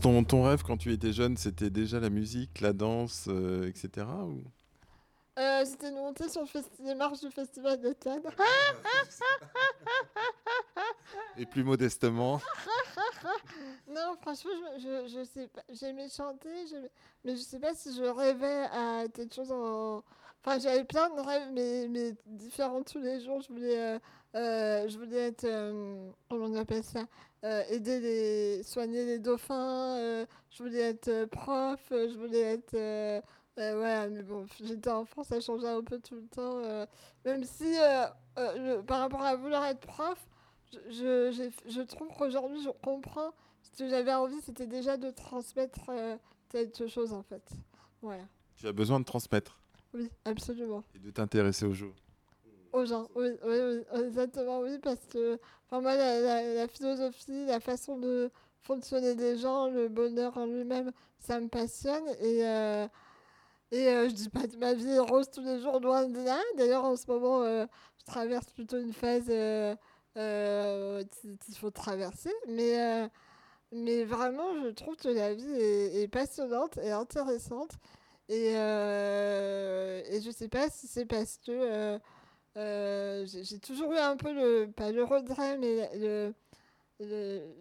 Ton, ton rêve quand tu étais jeune, c'était déjà la musique, la danse, euh, etc. ou- Euh, C'était de monter sur le les marches du Festival de Cannes. Et plus modestement, non, franchement, je, je, je sais pas. J'aimais chanter, mais je sais pas si je rêvais à quelque chose en. Enfin, j'avais plein de rêves, mais, mais différents tous les jours. Je voulais, euh, euh, je voulais être. euh, comment on appelle ça Euh, Aider les. soigner les dauphins. je voulais être prof. je voulais être. ouais, mais bon, j'étais en France, ça changeait un peu tout le temps. même si, par rapport à vouloir être prof, je, je, j'ai- je trouve qu'aujourd'hui, je comprends ce que j'avais envie, c'était déjà de transmettre quelque chose, en fait. Voilà. tu as besoin de transmettre Oui, absolument. et de t'intéresser aux gens. Aux gens, oui, exactement, oui, parce que, enfin, moi, la, philosophie, la façon de fonctionner des gens, le bonheur en lui-même, ça me passionne. Et, euh, et euh, je dis pas que ma vie est rose tous les jours, loin de là. D'ailleurs, en ce moment, euh, je traverse plutôt une phase euh, qu'il faut traverser. Mais, mais vraiment, je trouve que la vie est, passionnante et intéressante. Et, et je sais pas si c'est parce que euh, j'ai toujours eu un peu le, pas le regret, mais le,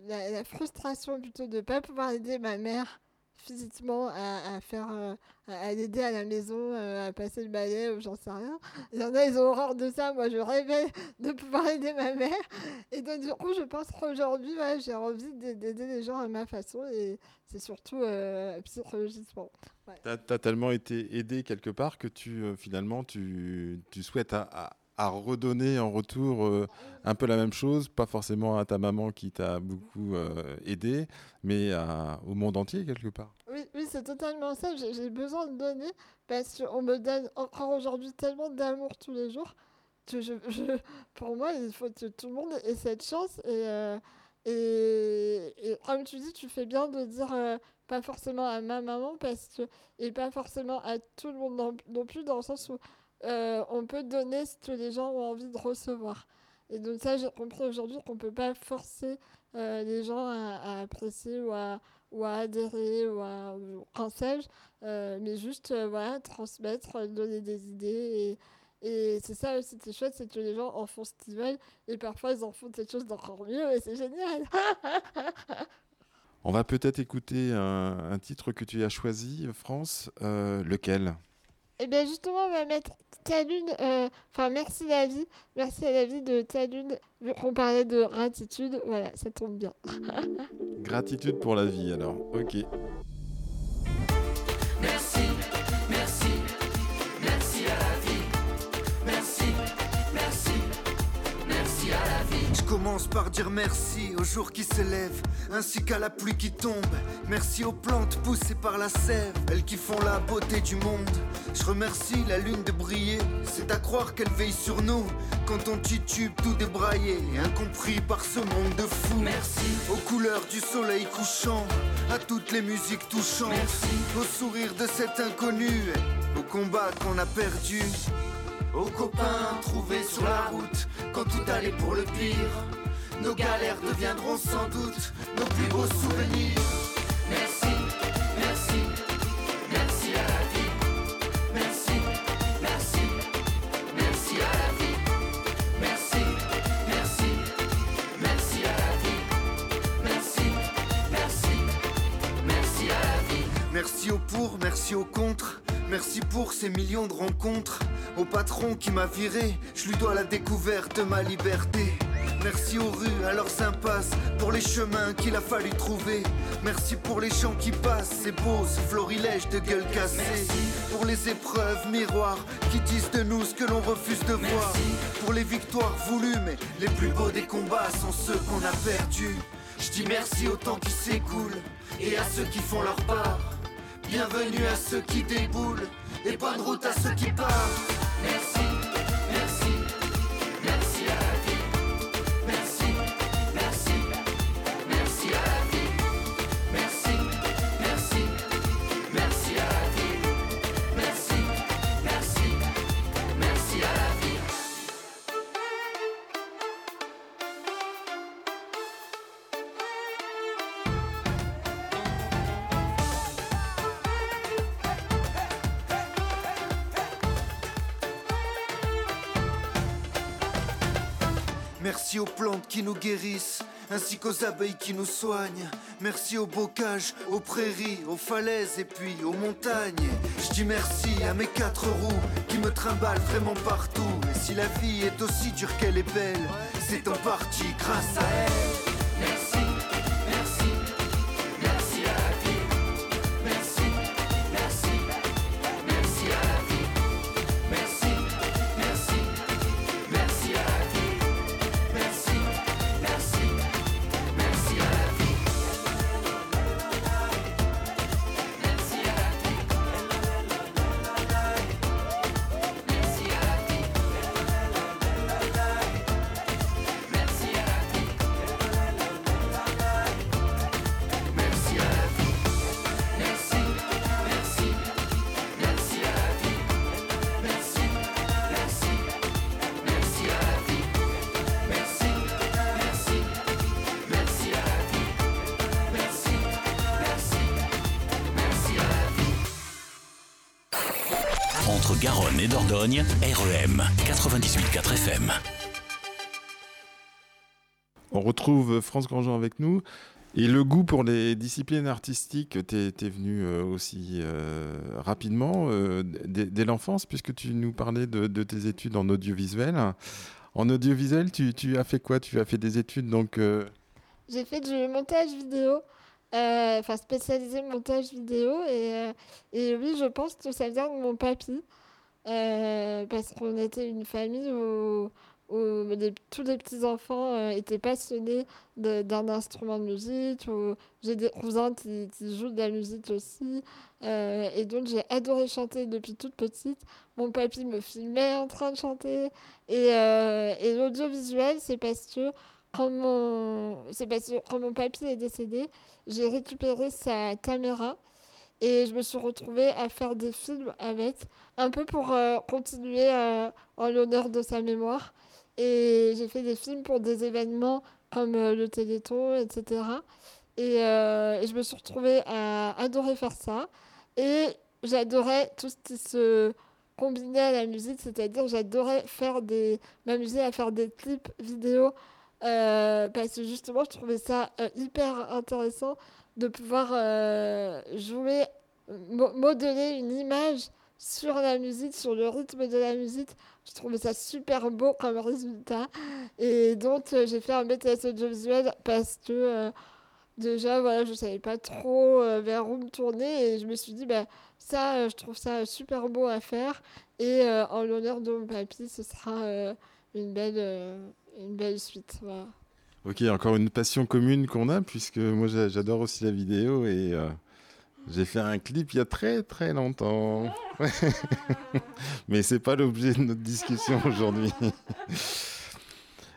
la, frustration plutôt de ne pas pouvoir aider ma mère physiquement à, à faire, euh, à, l'aider à la maison, euh, à passer le balai ou j'en sais rien. Il y en a, ils ont horreur de ça. Moi, je rêvais de pouvoir aider ma mère. Et donc, du coup, je pense qu'aujourd'hui, j'ai envie d'a- d'aider les gens à ma façon et c'est surtout euh, psychologiquement. Ouais. Tu as, tellement été aidé quelque part que tu, finalement, tu, tu souhaites à, à- redonner en retour euh, un peu la même chose, pas forcément à ta maman qui t'a beaucoup euh, aidé, mais au monde entier quelque part. Oui, oui, c'est totalement ça. J'ai besoin de donner parce qu'on me donne encore aujourd'hui tellement d'amour tous les jours que je, pour moi, il faut que tout le monde ait cette chance. Et, euh, comme tu dis, tu fais bien de dire pas forcément à ma maman parce que, et pas forcément à tout le monde non plus, dans le sens où euh, on peut donner ce que les gens ont envie de recevoir. Et donc, ça, j'ai compris aujourd'hui qu'on peut pas forcer euh, les gens à, apprécier ou à adhérer ou à qu'en sais-je, euh, mais juste voilà, transmettre, donner des idées. Et, c'est ça aussi qui est chouette, c'est que les gens en font ce qu'ils veulent et parfois ils en font quelque chose d'encore mieux et c'est génial. On va peut-être écouter un, titre que tu as choisi, France. Lequel? Et bien justement, on va mettre Talune, euh, enfin merci la vie, merci à la vie de Talune, vu qu'on parlait de gratitude, voilà, ça tombe bien. Gratitude pour la vie, alors. Ok. Par dire merci aux jours qui se lèvent, ainsi qu'à la pluie qui tombe. Merci aux plantes poussées par la sève, elles qui font la beauté du monde. Je remercie la lune de briller, c'est à croire qu'elle veille sur nous. Quand on titube tout débraillé, incompris par ce monde de fous. Merci, Aux couleurs du soleil couchant, à toutes les musiques touchantes, Merci. au sourire de cet inconnu, au combat qu'on a perdu. Aux copains trouvés sur la route quand tout allait pour le pire. Nos galères deviendront sans doute nos plus beaux souvenirs. merci, merci, merci à la vie. Merci, merci, merci à la vie. Merci, merci, merci à la vie. Merci, merci, merci à la vie. Merci au pour, merci au contre. Merci pour ces millions de rencontres. Au patron qui m'a viré, je lui dois la découverte de ma liberté. Merci aux rues, à leurs impasses, pour les chemins qu'il a fallu trouver. Merci pour les gens qui passent, ces beaux ce florilège de gueule cassée. Pour les épreuves miroirs qui disent de nous ce que l'on refuse de voir. Pour les victoires voulues, mais les plus beaux des combats sont ceux qu'on a perdus. Je dis merci au temps qui s'écoule et à ceux qui font leur part. Bienvenue à ceux qui déboulent et bonne route à ceux qui partent. Merci, merci, plantes qui nous guérissent, ainsi qu'aux abeilles qui nous soignent. Merci aux bocages, aux prairies, aux falaises et puis aux montagnes. Je dis merci à mes quatre roues qui me trimballent vraiment partout. Et si la vie est aussi dure qu'elle est belle, c'est en partie grâce à elle. REM 98.4 FM. On retrouve France Grandjean avec nous. Et le goût pour les disciplines artistiques t'es t'es venu euh, aussi euh, rapidement, euh, dès, dès l'enfance, puisque tu nous parlais de, de tes études en audiovisuel. En audiovisuel, tu, tu as fait quoi? Tu as fait des études donc euh, J'ai fait du montage vidéo, euh, enfin spécialisé montage vidéo, et, euh, et oui, je pense que ça vient de mon papy, euh, parce qu'on était une famille où, tous les petits-enfants euh, étaient passionnés d'un instrument de musique, où j'ai des cousins qui, jouent de la musique aussi, euh, et donc j'ai adoré chanter depuis toute petite. Mon papy me filmait en train de chanter, et, l'audiovisuel, c'est parce parce que quand mon papy est décédé, j'ai récupéré sa caméra et je me suis retrouvée à faire des films avec, un peu pour euh, continuer euh, en l'honneur de sa mémoire. Et j'ai fait des films pour des événements comme euh, le Téléthon, etc. Et, et je me suis retrouvée à adorer faire ça. Et j'adorais tout ce qui se combinait à la musique, c'est-à-dire j'adorais faire des, m'amuser à faire des clips vidéo parce que justement, je trouvais ça hyper intéressant de pouvoir euh, jouer, mo- modeler une image sur la musique, sur le rythme de la musique. Je trouvais ça super beau comme résultat. Et donc, euh, j'ai fait un BTS audiovisuel parce que euh, déjà, voilà, je savais pas trop vers où me tourner. Et je me suis dit, bah, ça, je trouve ça super beau à faire. Et en l'honneur de mon papy, ce sera une belle, une belle suite. Voilà. Ok, encore une passion commune qu'on a, puisque moi j'a- j'adore aussi la vidéo et euh, j'ai fait un clip il y a très très longtemps. Mais c'est pas l'objet de notre discussion aujourd'hui.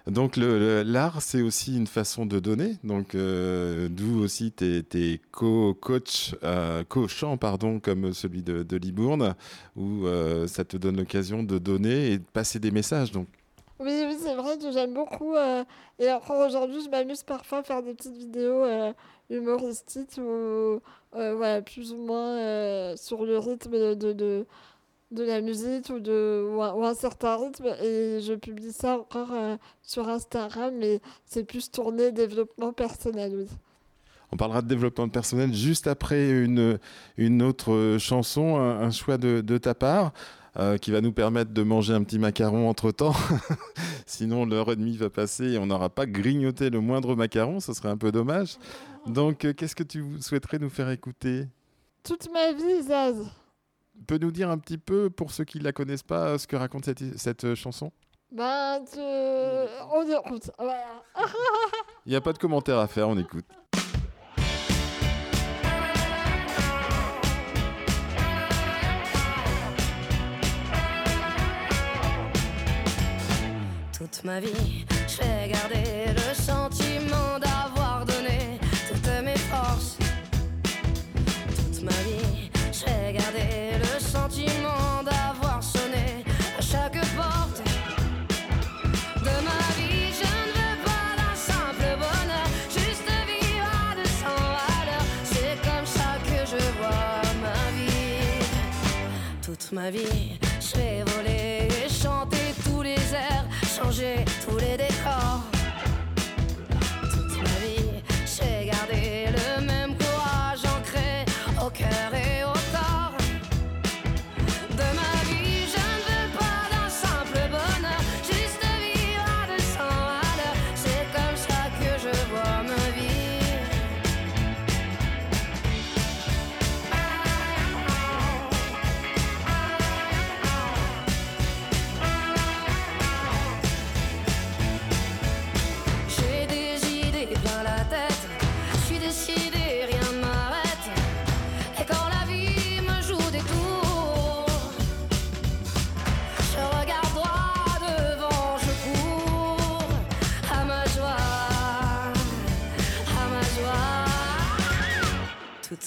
Donc l'art, c'est aussi une façon de donner. Donc euh, d'où aussi tes, tes co-coach, euh, co-chants, pardon, comme celui de, de Libourne, où euh, ça te donne l'occasion de donner et de passer des messages. Donc Oui, oui, c'est vrai que j'aime beaucoup. euh, et encore aujourd'hui, je m'amuse parfois à faire des petites vidéos euh, humoristiques ou euh, plus ou moins sur le rythme de, de, de, la musique ou, de, ou, un, certain rythme. Et je publie ça encore sur Instagram, mais c'est plus tourné développement personnel, oui. On parlera de développement personnel juste après une, une autre chanson, un, un choix de, de ta part, euh, qui va nous permettre de manger un petit macaron entre-temps. Sinon, l'heure et demie va passer et on n'aura pas grignoté le moindre macaron, ce serait un peu dommage. Donc, euh, qu'est-ce que tu souhaiterais nous faire écouter? Toute ma vie, Zaz. Peux nous dire un petit peu, pour ceux qui ne la connaissent pas, ce que raconte cette, cette euh, chanson? Ben, on écoute. Voilà. Il n'y a pas de commentaire à faire, on écoute. Toute ma vie, je vais garder le sentiment d'avoir donné toutes mes forces. Toute ma vie, je vais garder le sentiment d'avoir sonné à chaque porte. De ma vie, je ne veux pas d'un simple bonheur, juste vivre 200 à l'heure. C'est comme ça que je vois ma vie. Toute ma vie,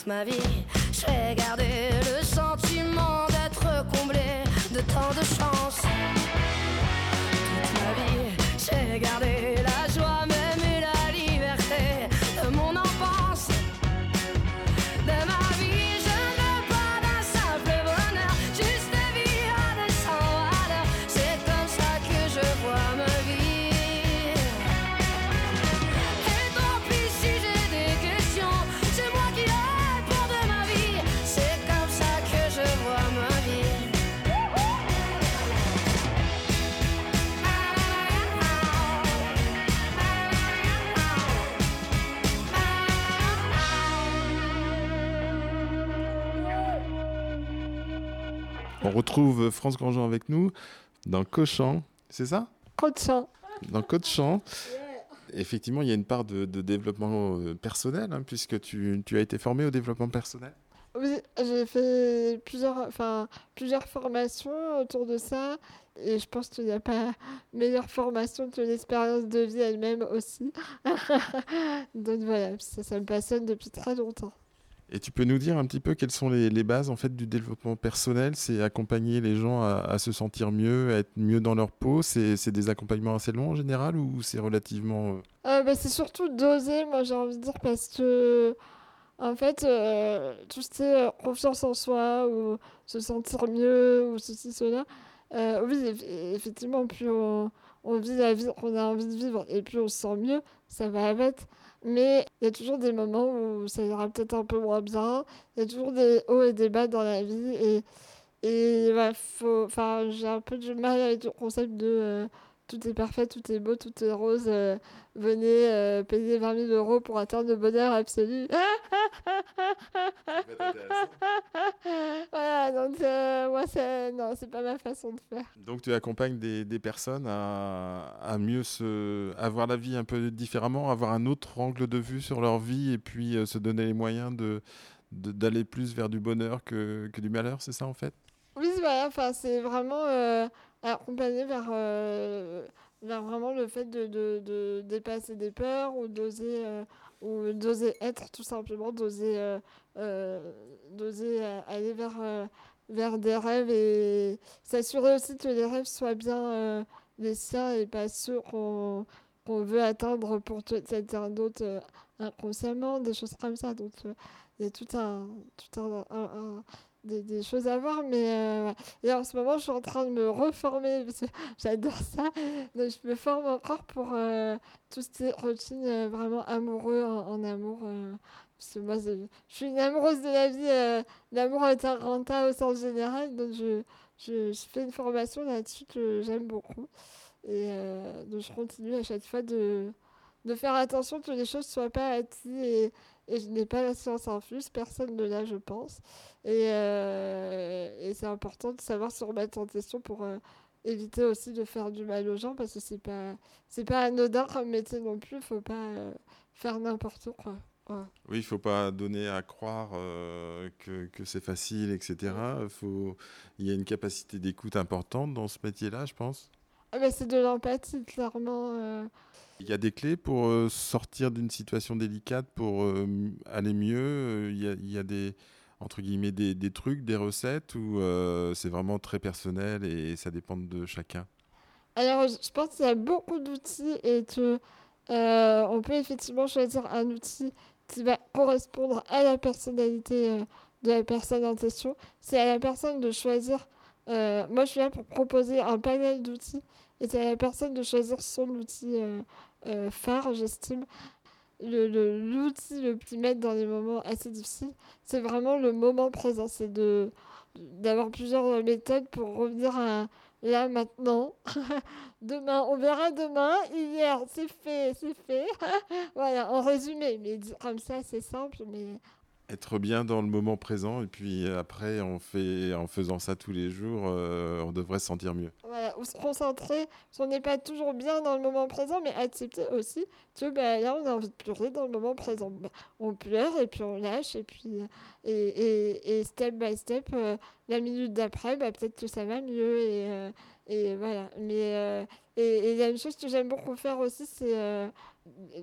Ma vie, j'ai gardé le sentiment d'être comblé de tant de chance. Retrouve France Grandjean avec nous dans Cochamp, c'est ça? Coachant. Dans Cochamp. Effectivement, il y a une part de, de développement euh, personnel, hein, puisque tu, tu as été formé au développement personnel. Oui, j'ai fait plusieurs, enfin, plusieurs formations autour de ça. Et je pense qu'il n'y a pas meilleure formation que l'expérience de vie elle-même aussi. Donc voilà, ça, ça me passionne depuis très longtemps. Et tu peux nous dire un petit peu quelles sont les, bases en fait du développement personnel? C'est accompagner les gens à, se sentir mieux, à être mieux dans leur peau? C'est des accompagnements assez longs en général ou c'est relativement euh, Euh, bah, c'est surtout doser, moi j'ai envie de dire, parce que en fait, euh, tout ce qui est euh, confiance en soi, ou se sentir mieux, ou ceci, cela, oui, eff- effectivement, plus on, on vit la vie qu'on a envie de vivre, et plus on se sent mieux, ça va avec. Mais il y a toujours des moments où ça ira peut-être un peu moins bien, il y a toujours des hauts et des bas dans la vie, et, et ouais, faut, enfin, j'ai un peu du mal avec le concept de euh, tout est parfait, tout est beau, tout est rose. euh, venez euh, payer 20 000 euros pour atteindre le bonheur absolu. voilà, donc euh, moi, c'est non, c'est pas ma façon de faire. Donc tu accompagnes des, des personnes à, à mieux se avoir la vie un peu différemment, avoir un autre angle de vue sur leur vie et puis se donner les moyens de de- d'aller plus vers du bonheur que, que du malheur, c'est ça en fait? Oui, voilà, enfin, c'est vraiment accompagner vers, euh, vers vraiment le fait de, de, de dépasser des peurs ou d'oser euh, être tout simplement, d'oser euh, aller vers, vers des rêves et s'assurer aussi que les rêves soient bien les siens et pas ceux qu'on veut atteindre pour quelqu'un d'autre inconsciemment, des choses comme ça. Donc, il y a tout un, tout un- des, choses à voir, mais euh, et en ce moment, je suis en train de me reformer parce que j'adore ça. Donc, je me forme encore pour euh, tout ce qui est routine euh, vraiment amoureux en, amour. parce que moi, je suis une amoureuse de la vie. euh, L'amour est un au sens général, donc je, je, fais une formation là-dessus que j'aime beaucoup. Et donc, je continue à chaque fois de, de faire attention que les choses ne soient pas acquises et, et je n'ai pas la science infuse, personne ne l'a, je pense. Et, euh, et c'est important de savoir se remettre en question pour euh, éviter aussi de faire du mal aux gens parce que c'est pas, c'est pas anodin comme métier non plus, faut pas euh, faire n'importe quoi. Oui, il faut pas donner à croire euh, que, que c'est facile, etc. Faut... Il y a une capacité d'écoute importante dans ce métier-là, je pense. Ah, mais c'est de l'empathie, clairement. euh. Il y a des clés pour euh, sortir d'une situation délicate, pour euh, aller mieux. euh, Il y a, des, entre guillemets, des, trucs, des recettes, ou c'est vraiment très personnel et ça dépend de chacun? Alors, je pense qu'il y a beaucoup d'outils et que on peut effectivement choisir un outil qui va correspondre à la personnalité de la personne en question. C'est à la personne de choisir. moi, je suis là pour proposer un panel d'outils et c'est à la personne de choisir son outil euh, euh, phare, j'estime. Le, le- l'outil le plus mettre dans les moments assez difficiles, c'est vraiment le moment présent. C'est d'avoir plusieurs méthodes pour revenir à là, maintenant. demain, on verra demain. Hier, c'est fait, c'est fait. voilà, en résumé. Mais comme ça, c'est simple, mais Être bien dans le moment présent et puis après, on fait, en faisant ça tous les jours, euh, on devrait se sentir mieux. Ou se concentrer, si on n'est pas toujours bien dans le moment présent, mais accepter aussi que bah, là, on a envie de pleurer dans le moment présent. Bah, on pleure et puis on lâche, et puis et, et, et step by step, euh, la minute d'après, bah, peut-être que ça va mieux, et, euh, voilà. Mais euh, et il y a une chose que j'aime beaucoup faire aussi, c'est euh,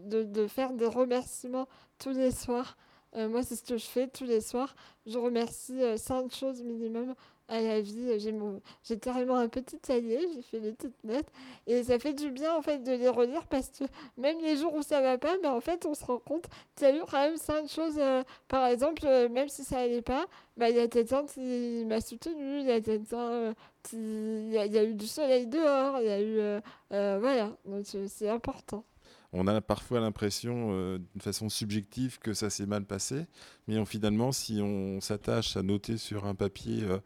de faire des remerciements tous les soirs. Euh, moi, c'est ce que je fais tous les soirs. Je remercie euh, cinq choses minimum à la vie. J'ai mon, j'ai carrément un petit cahier, j'ai fait les petites notes. Et ça fait du bien, en fait, de les relire parce que même les jours où ça va pas, mais en fait, on se rend compte qu'il y a eu quand même cinq choses. euh, par exemple, même si ça allait pas, bah, il y a quelqu'un qui m'a soutenu, il y a quelqu'un euh, qui. Il y a, eu du soleil dehors, il y a eu. voilà, donc c'est important. On a parfois l'impression, euh, d'une façon subjective, que ça s'est mal passé, mais finalement, si on s'attache à noter sur un papier euh,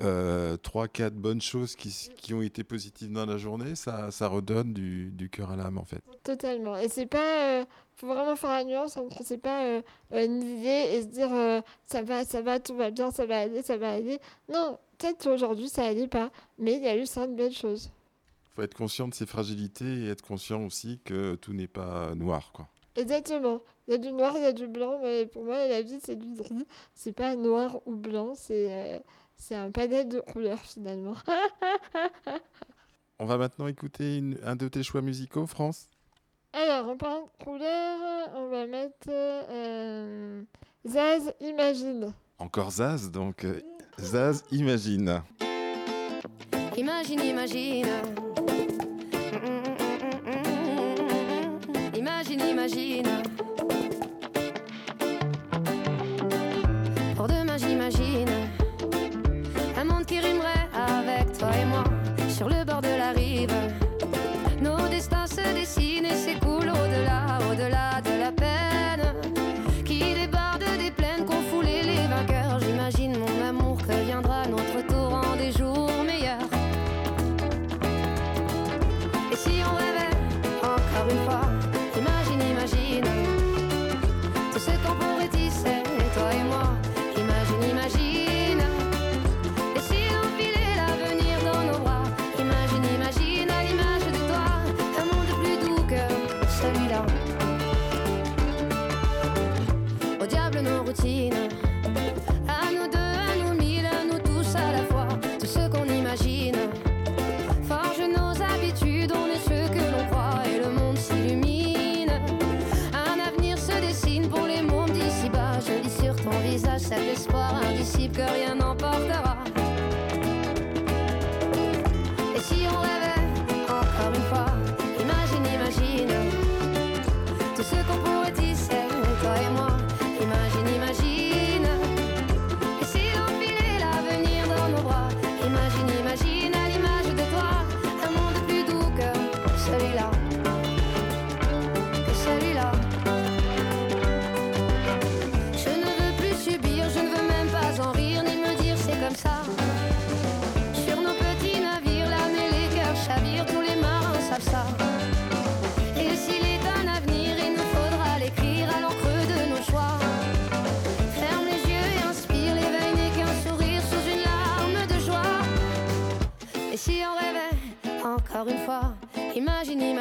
euh, trois, quatre bonnes choses qui, ont été positives dans la journée, ça, redonne du, cœur à l'âme, en fait. Totalement. Et c'est pas. euh, faut vraiment faire la nuance entre c'est pas euh, euh, nier et se dire euh, ça va, ça va, tout va bien, ça va aller, ça va aller. Non, peut-être qu'aujourd'hui ça allait pas, mais il y a eu cinq belles choses. Il faut être conscient de ses fragilités et être conscient aussi que tout n'est pas noir, quoi. Exactement. Il y a du noir, il y a du blanc, mais pour moi la vie c'est du gris. C'est pas noir ou blanc, c'est euh, c'est un panel de couleurs finalement. On va maintenant écouter une- un de tes choix musicaux, France Alors, en parlant de couleurs, on va mettre euh, Zaz Imagine. Encore Zaz, donc euh, Zaz, imagine. Imagine, imagine. Imagine, imagine.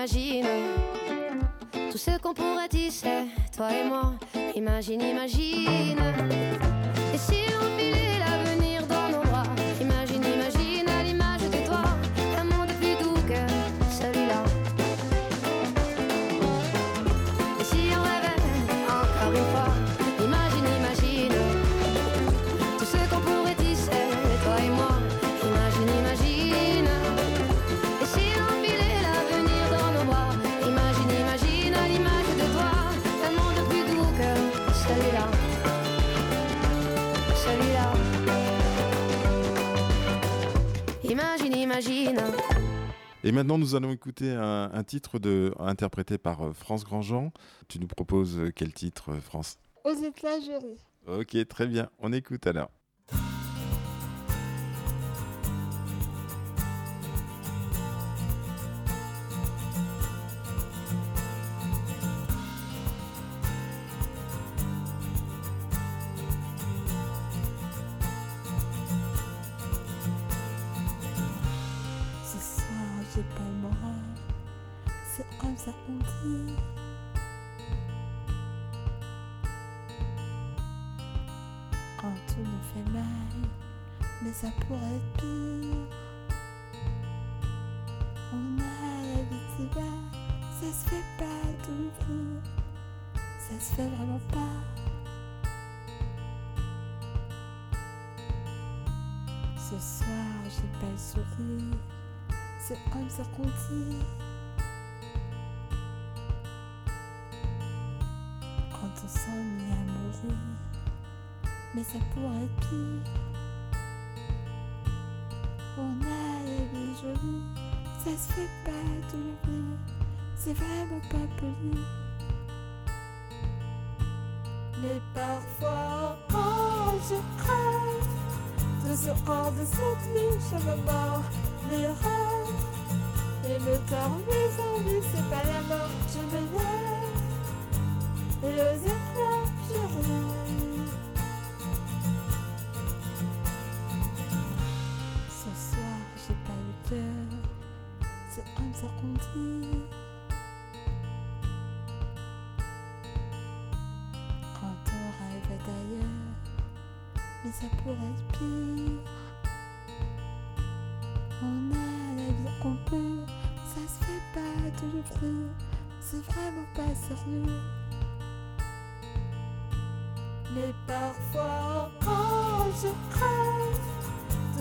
Imagine, tout ce qu'on pourrait tisser, toi et moi. Imagine, imagine. Et maintenant, nous allons écouter un, un titre de, interprété par euh, France Grandjean. Tu nous proposes euh, quel titre, euh, France? Aux jury. Ok, très bien. On écoute alors. On a la vie jolie, ça se fait pas l'ouvrir. C'est vraiment pas poli. Mais parfois, quand je crève, de ce hors de cette nuit, je me mords les rêves. Et me tord mes envies, c'est pas la mort, je me lève. Quand on rêve d'ailleurs, mais ça pourrait être pire. On a la vie qu'on peut, ça se fait pas de l'ouvrir, c'est vraiment pas sérieux. Mais parfois, quand je crève,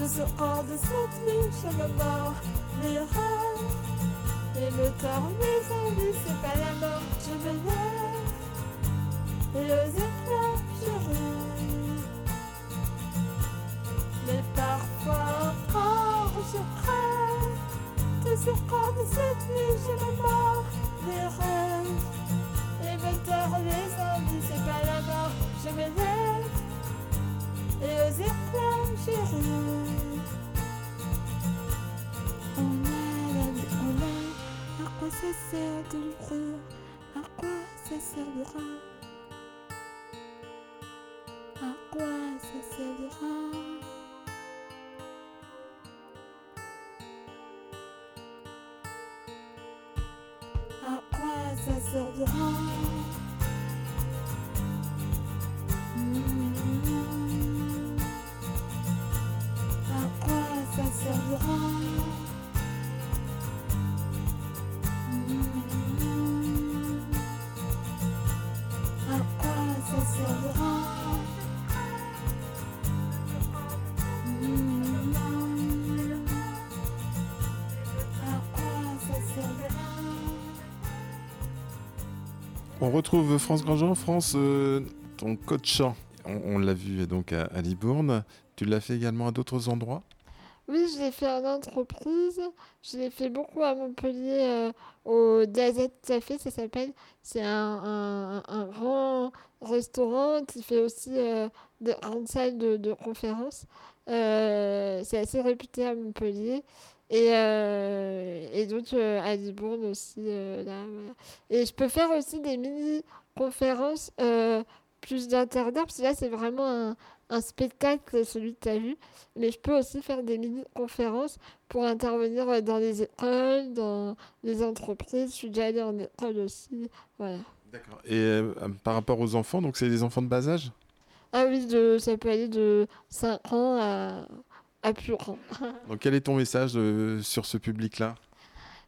de ce hors de cette nuit, je me mords les me tord mes envies, c'est pas la mort, je me lève. Aux éclats, je rêve. Mais parfois, quand je crève, de ce hors de cette nuit, je me mords les rêves. Et me tord les envies, c'est pas la mort, je me lève. Et aux éclats, je rêve. Ça sert de l'ouvrir À quoi ça servira? On retrouve France Grandjean. France, euh, ton code chant, on, on l'a vu donc à, Libourne. Tu l'as fait également à d'autres endroits? Oui, je l'ai fait en entreprise. Je l'ai fait beaucoup à Montpellier, euh, au Gazette Café, ça s'appelle. C'est un, grand restaurant qui fait aussi euh, des de, de conférences. Euh, c'est assez réputé à Montpellier. Et, euh, et donc euh, à Libourne aussi. euh, là, voilà. Et je peux faire aussi des mini-conférences euh, plus d'intérieur, parce que là, c'est vraiment un, un spectacle, celui que tu as vu. Mais je peux aussi faire des mini-conférences pour intervenir dans les écoles, dans les entreprises. Je suis déjà allée en école aussi. Voilà. D'accord. Et par rapport aux enfants, donc c'est des enfants de bas âge? Ah oui, de, ça peut aller de 5 ans à, grand. Donc quel est ton message euh, sur ce public-là?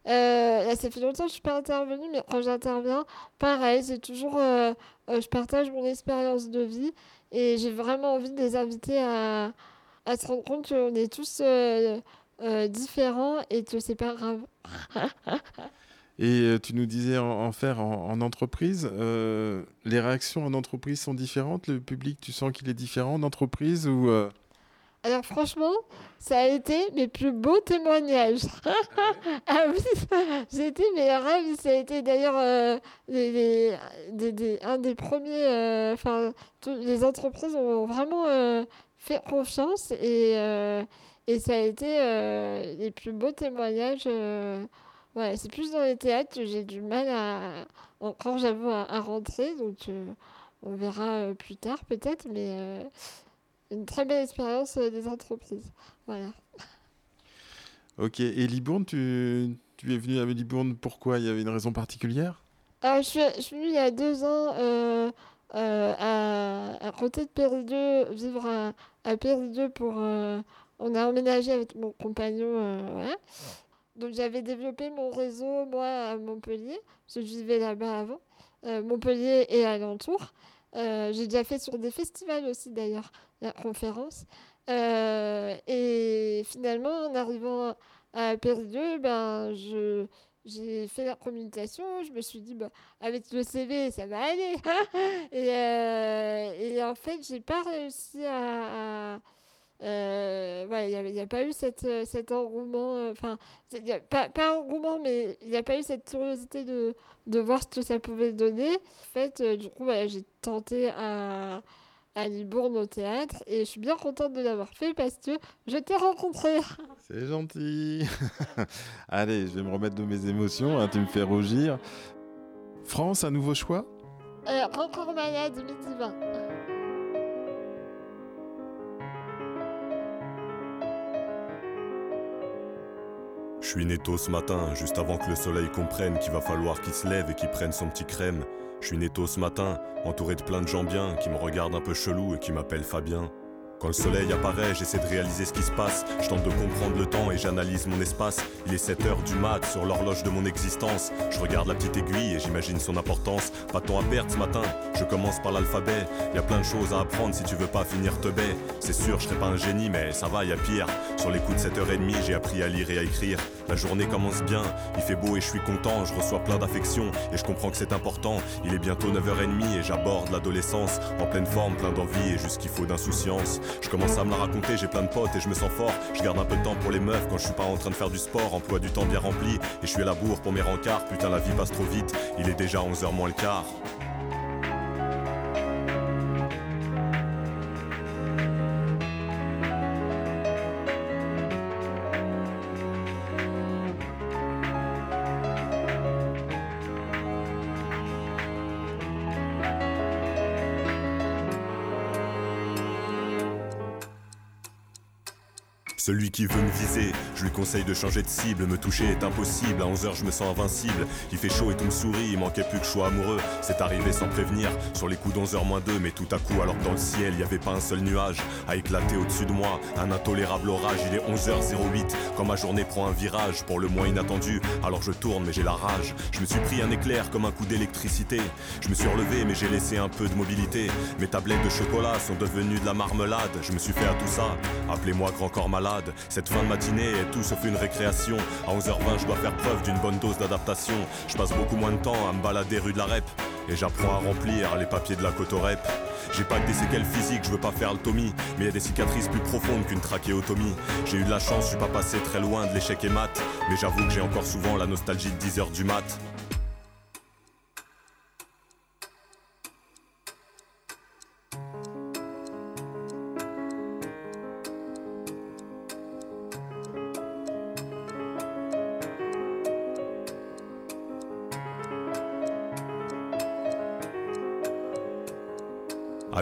Euh, là, ça fait longtemps que je suis pas intervenue, mais quand j'interviens, pareil, c'est toujours, euh, euh, je partage mon expérience de vie et j'ai vraiment envie de les inviter à, à se rendre compte qu'on est tous différents et que c'est pas grave. Et tu nous disais en, en faire en, en entreprise. euh, les réactions en entreprise sont différentes? Le public, tu sens qu'il est différent en entreprise ou euh, Alors franchement, ça a été mes plus beaux témoignages. ah oui, j'ai été mais ravie. Ça a été d'ailleurs euh, un des premiers. euh, Enfin, les entreprises ont vraiment euh, fait confiance et, ça a été les plus beaux témoignages. ouais, c'est plus dans les théâtres que j'ai du mal à. Encore, j'avoue, à, rentrer. Donc, on verra plus tard peut-être. Mais une très belle expérience euh, des entreprises. Voilà. Ok, et Libourne, tu, tu es venu à Libourne, pourquoi? Il y avait une raison particulière? Alors, je suis, je suis venue il y a deux ans euh, euh, à, à côté de Périgueux, vivre à, à Périgueux pour... euh, on a emménagé avec mon compagnon, euh, voilà. Donc j'avais développé mon réseau, moi, à Montpellier, parce que je vivais là-bas avant, euh, Montpellier et alentour. Euh, j'ai déjà fait sur des festivals aussi, d'ailleurs, conférence. Euh, et finalement, en arrivant à Périgueux, ben, je, j'ai fait la communication, je me suis dit, bah, avec le CV, ça va aller. et, euh, et en fait, j'ai pas réussi à. à- euh, il n'y a, pas eu cette, cet engouement, enfin, pas, pas engouement, mais il n'y a pas eu cette curiosité de, de voir ce que ça pouvait donner. En fait, du coup, j'ai tenté à, à Libourne au théâtre et je suis bien contente de l'avoir fait parce que je t'ai rencontré. C'est gentil. Allez, je vais me remettre de mes émotions, hein, tu me fais rougir. France, un nouveau choix? Euh, encore malade, midi 20. Je suis né tôt ce matin, juste avant que le soleil comprenne qu'il va falloir qu'il se lève et qu'il prenne son petit crème. Je suis né tôt ce matin, entouré de plein de gens bien, qui me regardent un peu chelou et qui m'appellent Fabien. Quand le soleil apparaît, j'essaie de réaliser ce qui se passe. Je tente de comprendre le temps et j'analyse mon espace. Il est 7 heures du mat sur l'horloge de mon existence. Je regarde la petite aiguille et j'imagine son importance. Pas de temps à perdre ce matin, je commence par l'alphabet. Y a plein de choses à apprendre si tu veux pas finir te baie. C'est sûr, je serai pas un génie, mais ça va, y a pire. Sur les coups de 7h30, j'ai appris à lire et à écrire. La journée commence bien, il fait beau et je suis content. Je reçois plein d'affection et je comprends que c'est important. Il est bientôt 9h30 et j'aborde l'adolescence. En pleine forme, plein d'envie et juste qu'il faut d'insouciance. Je commence à me la raconter, j'ai plein de potes et je me sens fort. Je garde un peu de temps pour les meufs quand je suis pas en train de faire du sport. Emploi du temps bien rempli et je suis à la bourre pour mes rencarts. Putain, la vie passe trop vite, il est déjà 11h moins le quart. Celui qui veut me viser, je lui conseille de changer de cible. Me toucher est impossible, à 11h je me sens invincible. Il fait chaud et tout me sourit, il manquait plus que je sois amoureux. C'est arrivé sans prévenir, sur les coups d'11h moins 2, mais tout à coup, alors que dans le ciel, il y avait pas un seul nuage à éclater au-dessus de moi. Un intolérable orage, il est 11h08, quand ma journée prend un virage, pour le moins inattendu. Alors je tourne, mais j'ai la rage. Je me suis pris un éclair comme un coup d'électricité. Je me suis relevé, mais j'ai laissé un peu de mobilité. Mes tablettes de chocolat sont devenues de la marmelade. Je me suis fait à tout ça. Appelez-moi grand corps malade. Cette fin de matinée est tout sauf une récréation. À 11h20, je dois faire preuve d'une bonne dose d'adaptation. Je passe beaucoup moins de temps à me balader rue de la Rep. Et j'apprends à remplir les papiers de la cotorep. J'ai pas que des séquelles physiques, je veux pas faire le. Mais y a des cicatrices plus profondes qu'une trachéotomie. J'ai eu de la chance, je suis pas passé très loin de l'échec et mat. Mais j'avoue que j'ai encore souvent la nostalgie de 10h du mat.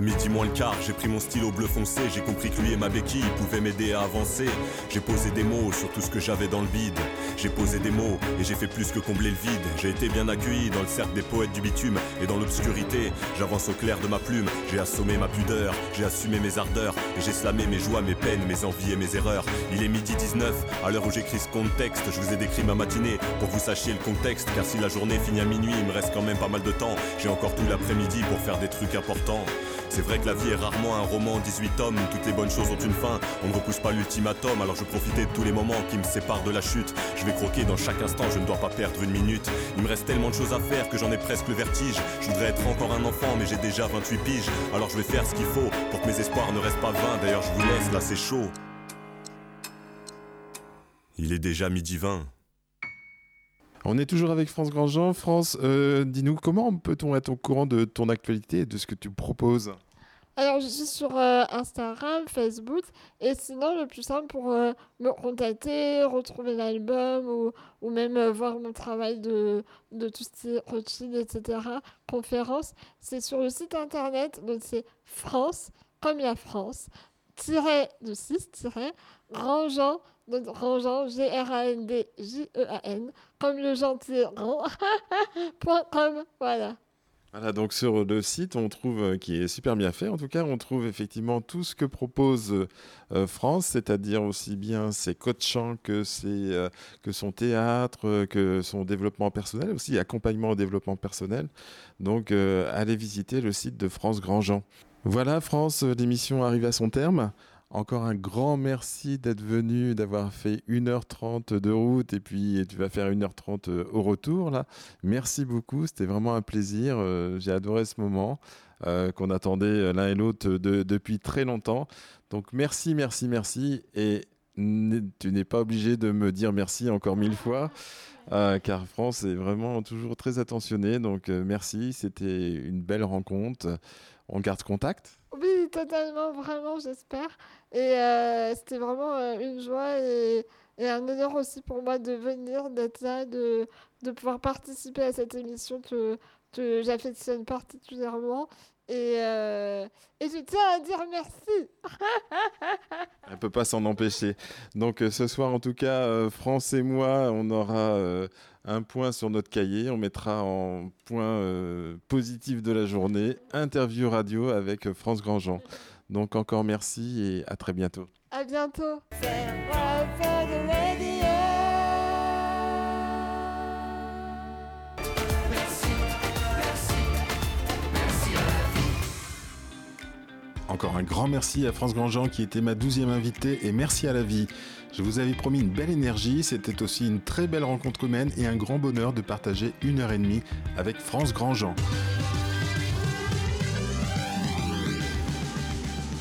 Midi moins le quart, j'ai pris mon stylo bleu foncé, j'ai compris que lui et ma béquille pouvaient m'aider à avancer. J'ai posé des mots sur tout ce que j'avais dans le bide. J'ai posé des mots et j'ai fait plus que combler le vide. J'ai été bien accueilli dans le cercle des poètes du bitume et dans l'obscurité. J'avance au clair de ma plume, j'ai assommé ma pudeur, j'ai assumé mes ardeurs et j'ai slamé mes joies, mes peines, mes envies et mes erreurs. Il est midi 19, à l'heure où j'écris ce contexte, je vous ai décrit ma matinée pour que vous sachiez le contexte. Car si la journée finit à minuit, il me reste quand même pas mal de temps. J'ai encore tout l'après-midi pour faire des trucs importants. C'est vrai que la vie est rarement un roman en 18 tomes, toutes les bonnes choses ont une fin. On ne repousse pas l'ultimatum, alors je profitais de tous les moments qui me séparent de la chute. Je vais croquer dans chaque instant, je ne dois pas perdre une minute. Il me reste tellement de choses à faire que j'en ai presque le vertige. Je voudrais être encore un enfant, mais j'ai déjà 28 piges. Alors je vais faire ce qu'il faut pour que mes espoirs ne restent pas vains. D'ailleurs, je vous laisse, là c'est chaud. Il est déjà midi 20. On est toujours avec France Grandjean. France, euh, dis-nous, comment peut-on être au courant de ton actualité et de ce que tu proposes? Alors, je suis sur euh, Instagram, Facebook, et sinon, le plus simple pour euh, me contacter, retrouver l'album, ou, ou même voir mon travail de, de tout ce coaching, etc., conférence, c'est sur le site internet, donc c'est France, comme la France, tiret de 6, tiret, Grandjean, donc Grandjean, G-R-A-N-D-J-E-A-N, E comme le gentil grand, point com, voilà. Voilà, donc sur le site, on trouve, euh, qui est super bien fait, en tout cas, on trouve effectivement tout ce que propose euh, France, c'est-à-dire aussi bien ses coachants que, euh, que son théâtre, que son développement personnel, aussi accompagnement au développement personnel. Donc, allez visiter le site de France Grandjean. Voilà, France, l'émission arrive à son terme. Encore un grand merci d'être venu, d'avoir fait 1h30 de route et puis tu vas faire 1h30 euh, au retour là. Merci beaucoup, c'était vraiment un plaisir. euh, J'ai adoré ce moment euh, qu'on attendait l'un et l'autre de- depuis très longtemps. Donc merci, merci, merci. Et tu n'es pas obligé de me dire merci encore mille fois. car France est vraiment toujours très attentionnée. Donc merci, c'était une belle rencontre. On garde contact. Oui, totalement, vraiment, j'espère. Et euh, c'était vraiment euh, une joie et, et un honneur aussi pour moi de venir, d'être là, de, de pouvoir participer à cette émission que, que j'affectionne particulièrement. Et, euh, et je tiens à dire merci. Elle peut pas s'en empêcher. Donc euh, ce soir, en tout cas, euh, France et moi, on aura euh, un point sur notre cahier. On mettra en point positif de la journée, interview radio avec France Grandjean. Donc encore merci et à très bientôt. À bientôt. Encore un grand merci à France Grandjean qui était ma douzième invitée et merci à la vie. Je vous avais promis une belle énergie, c'était aussi une très belle rencontre humaine et un grand bonheur de partager une heure et demie avec France Grandjean.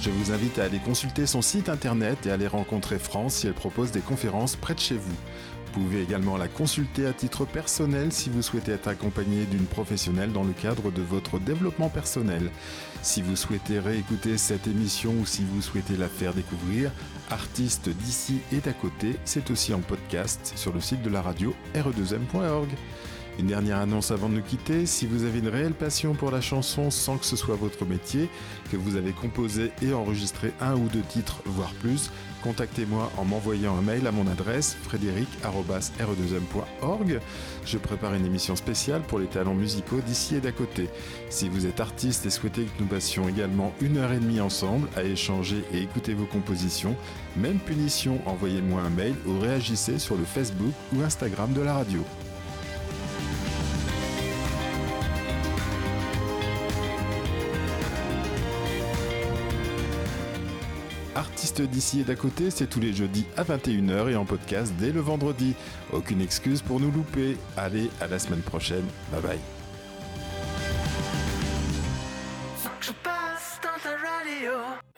Je vous invite à aller consulter son site internet et à aller rencontrer France si elle propose des conférences près de chez vous. Vous pouvez également la consulter à titre personnel si vous souhaitez être accompagné d'une professionnelle dans le cadre de votre développement personnel. Si vous souhaitez réécouter cette émission ou si vous souhaitez la faire découvrir, artistes d'ici et d'à côté, c'est aussi en podcast sur le site de la radio re2m.org. Une dernière annonce avant de nous quitter, si vous avez une réelle passion pour la chanson sans que ce soit votre métier, que vous avez composé et enregistré un ou deux titres, voire plus, contactez-moi en m'envoyant un mail à mon adresse frédéric.re2m.org. Je prépare une émission spéciale pour les talents musicaux d'ici et d'à côté. Si vous êtes artiste et souhaitez que nous passions également une heure et demie ensemble à échanger et écouter vos compositions, même punition, envoyez-moi un mail ou réagissez sur le Facebook ou Instagram de la radio. Artistes d'ici et d'à côté, c'est tous les jeudis à 21h et en podcast dès le vendredi. Aucune excuse pour nous louper. Allez, à la semaine prochaine. Bye bye.